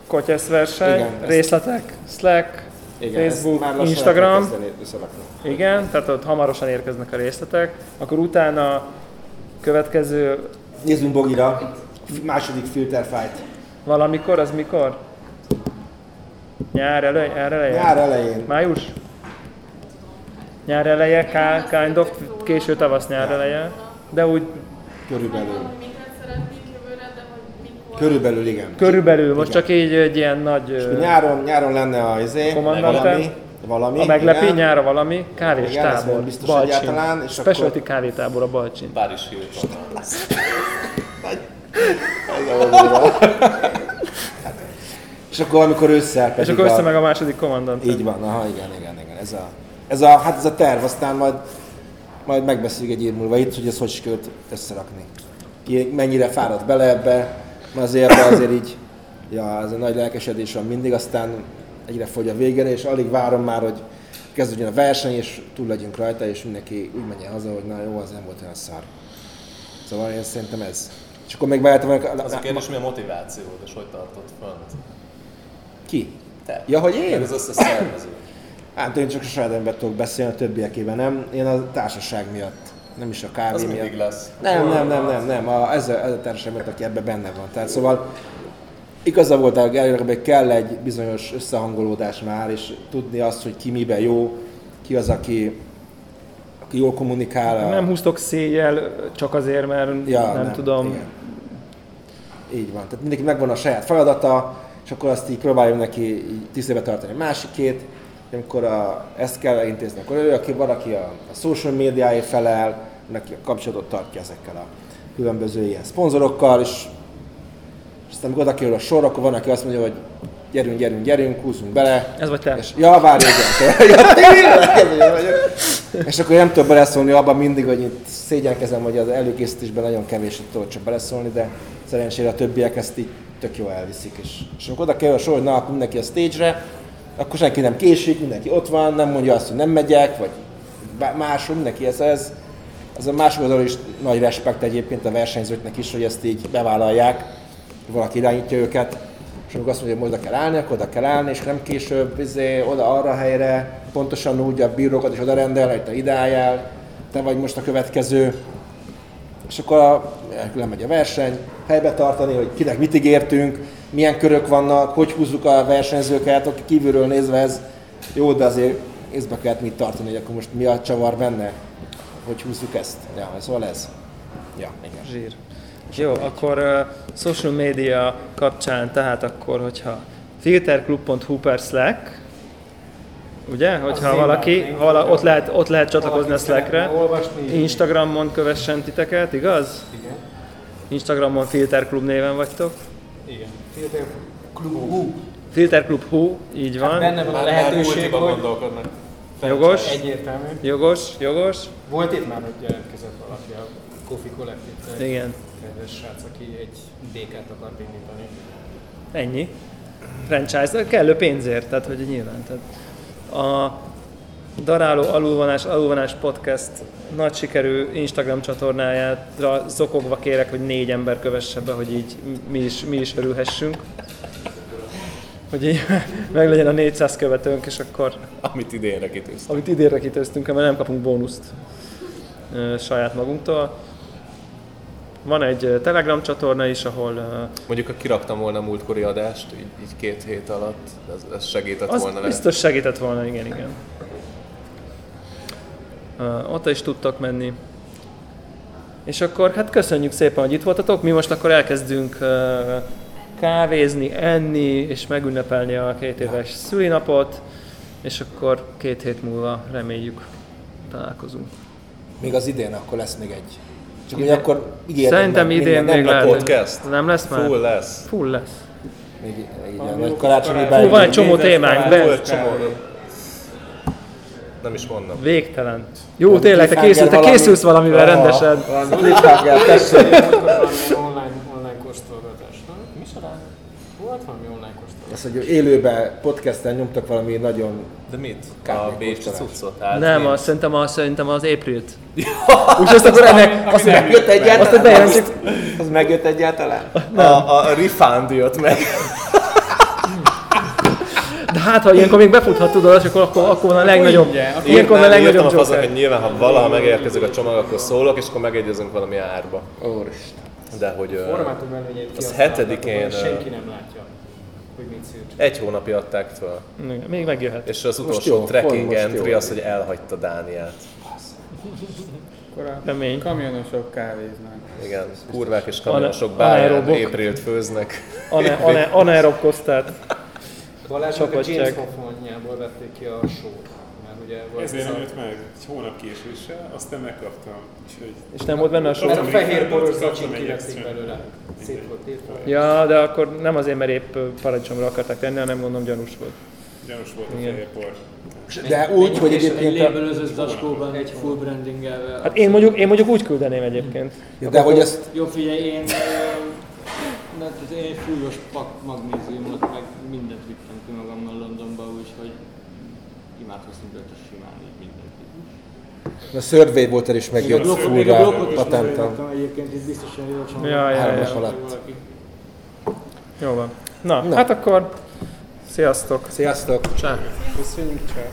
kotyesz verseny, Igen, ezt- részletek, Slack, Igen, Facebook, Instagram. Igen, tehát ott hamarosan érkeznek a részletek. Akkor utána következő Nézzünk Bogira. Második filter fight. valamikor, az mikor? Nyár elej, nyár eleje? Nyár elején. Május? Nyár eleje, kind of, késő tavasz nyár eleje. De úgy Körülbelül. Körülbelül igen. körülbelül, most Igen. csak így egy ilyen nagy ö, Nyáron, nyáron lenne a izé, valami, valami. a meglepi, igen. nyára valami, kávés Igen, tábor, biztos Balcsin. egyáltalán, és Specialty akkor- kávétábor a Balcsin. Párizs Hilton. És akkor amikor ősszel És pedig akkor össze a- meg a második kommandant. Így van, aha, igen, igen, igen. Ez a, ez a, hát ez a terv, aztán majd, majd megbeszéljük egy év múlva itt, hogy ez hogy sikerült összerakni. Ki mennyire fáradt bele ebbe, mert azért ebbe azért így, ja, ez a nagy lelkesedés van mindig, aztán egyre fogy a végére, és alig várom már, hogy kezdődjön a verseny, és túl legyünk rajta, és mindenki úgy menjen haza, hogy na jó, az nem volt olyan szar. Szóval én szerintem ez. És akkor még hogy... Az a kérdés, mi a motivációd, és hogy tartott fönt? Ki? Te. Ja, hogy én? Meg az összes szervező. Hát én csak a saját ember tudok beszélni, a többiekében nem. Én a társaság miatt, nem is a kávé Az miatt. lesz. Nem, nem, nem, nem, nem. A, ez, a, ez a társaság miatt, aki ebben benne van. Tehát szóval igaza volt a Gergelynek, hogy kell egy bizonyos összehangolódás már, és tudni azt, hogy ki miben jó, ki az, aki, aki jól kommunikál. A... Nem húztok széjjel csak azért, mert Ja, nem, nem tudom. Igen. Így van. Tehát mindenki megvan a saját feladata, és akkor azt így próbáljuk neki így tiszteletbe tartani a másikét. Amikor a, ezt kell intézni, akkor ő, aki van, aki a, a social médiáért felel, neki a kapcsolatot tartja ezekkel a különböző ilyen szponzorokkal, és, és aztán amikor oda kerül a sor, akkor van, aki azt mondja, hogy gyerünk, gyerünk, gyerünk, húzzunk bele. Ez vagy te. És, ja, várj, igen. ja, tényleg. És akkor nem tudok beleszólni abban mindig, hogy itt szégyenkezem, hogy az előkészítésben nagyon kevés tudok csak beleszólni, de szerencsére a többiek ezt így tök jól elviszik. És, és amikor oda kerül a sor, hogy na, akkor mindenki a stage-re, akkor senki nem késik, mindenki ott van, nem mondja azt, hogy nem megyek, vagy máshol, mindenki ez, ez. Az a másik oldalról is nagy respekt egyébként a versenyzőknek is, hogy ezt így bevállalják, valaki irányítja őket, és amikor azt mondja, hogy oda kell állni, akkor oda kell állni, és nem később izé, oda arra helyre, pontosan úgy a bírókat is oda rendel, hogy te ide álljál, te vagy most a következő, és akkor a, lemegy a verseny, helybe tartani, hogy kinek mit ígértünk, milyen körök vannak, hogy húzzuk a versenyzőket, aki kívülről nézve ez jó, de azért észbe kellett mit tartani, hogy akkor most mi a csavar benne, hogy húzzuk ezt. Ja, szóval ez. Ja, igen. Zsír. Jó, akkor uh, social media kapcsán, tehát akkor, hogyha filterclub.hu per Slack, ugye, hogyha én valaki, vala, ott, lehet, ott lehet csatlakozni a Slackre. Instagramon kövessen titeket, igaz? Igen. Instagramon Filterklub néven vagytok. Igen. Filter Klub Hú. Filterklub.hu, így van. Hát benne van a lehetőség, hogy gondolkodnak. Jogos, egyértelmű. jogos, jogos. Volt itt már, hogy jelentkezett valaki a Coffee Collective Igen. kedves srác, aki egy DK-t akart indítani. Ennyi. Franchise, kellő pénzért, tehát hogy nyilván. Tehát a Daráló Alulvonás, Alulvonás Podcast nagy sikerű Instagram csatornájára zokogva kérek, hogy négy ember kövesse be, hogy így mi is, mi is örülhessünk. Hogy így meg legyen a 400 követőnk, és akkor, Amit idénre kitűztem. amit idénre kitöztünk, mert nem kapunk bónuszt ö, saját magunktól. Van egy Telegram csatorna is, ahol Mondjuk, ha kiraktam volna a múltkori adást, így, így két hét alatt, ez, ez segített Az volna biztos segített volna, igen, igen. Uh, ott is tudtak menni. És akkor hát köszönjük szépen, hogy itt voltatok. Mi most akkor elkezdünk uh, kávézni, enni és megünnepelni a két éves szülinapot, és akkor két hét múlva reméljük találkozunk. Még az idén akkor lesz még egy. Csak Idén- hogy akkor ígérem, Szerintem idén minden még nem podcast. Nem lesz már? Full lesz. Full lesz. Még igen, vagy karácsonyi Fú, van egy csomó témánk, be. Nem is mondom. végtelen. Jó, tényleg, te, készül, te készülsz valamivel rendesen. Valami cliffhanger, tessék. Az, hogy élőben podcasten nyomtak valami nagyon... De mit? Bécsi kóstolás. cuccot? Hát Nem, azt szerintem, az, szerintem az April-t. Úgyhogy azt akkor ennek, Azt megjött azt egyáltalán? bejelentjük. Az megjött egyáltalán? A, a refund jött meg. De hát, ha ilyenkor még befuthat, tudod, és akkor, akkor, akkor van a legnagyobb, ilyenkor van a Nem, írtam legnagyobb a fazon, hogy nyilván, ha valaha megérkezik a csomag, akkor szólok, és akkor megegyezünk valami árba. Úristen. De hogy Formátum előnyét Az hetedikén, senki nem látja, hogy mit szűrt. egy hónapja adták föl. Igen, Még megjöhet. És az Most utolsó jó, trekking most entry jó. az, hogy elhagyta Dániát. Akkor a kamionosok kávéznak. Igen, kurvák és kamionosok báján. April-t főznek. Ane, ane, anaerob kosztát. Balázsnak a. James Hofonjából vették ki a sót. Ugye volt Ezért ez nem jött meg, egy hónap késéssel, aztán megkaptam. Úgyhogy És nem volt benne a Mert a fehér egy- boros zacsin egy extra. belőle. Szét volt írva. Ja, de akkor nem azért, mert épp paradicsomra akarták tenni, hanem gondolom gyanús volt. Gyanús volt a fehér por. De úgy, hogy Egy egyébként... A, labelözött zacskóban, egy full brandingelvel. Hát én mondjuk, én mondjuk úgy küldeném egyébként. de hogy ezt... Jó, figyelj, én, mert én egy fullos pak magnéziumot, meg mindent vittem ki magammal Londonba, úgyhogy imádkoztam rajta simán így mindenkit. A Survey Water is megjött Még a fullra blokkot is patentam. megvettem egyébként, itt biztosan jó. Ja, ja, Három ja. alatt. Jó van. Na, hát akkor sziasztok. Sziasztok! Csá. Köszönjük, csak.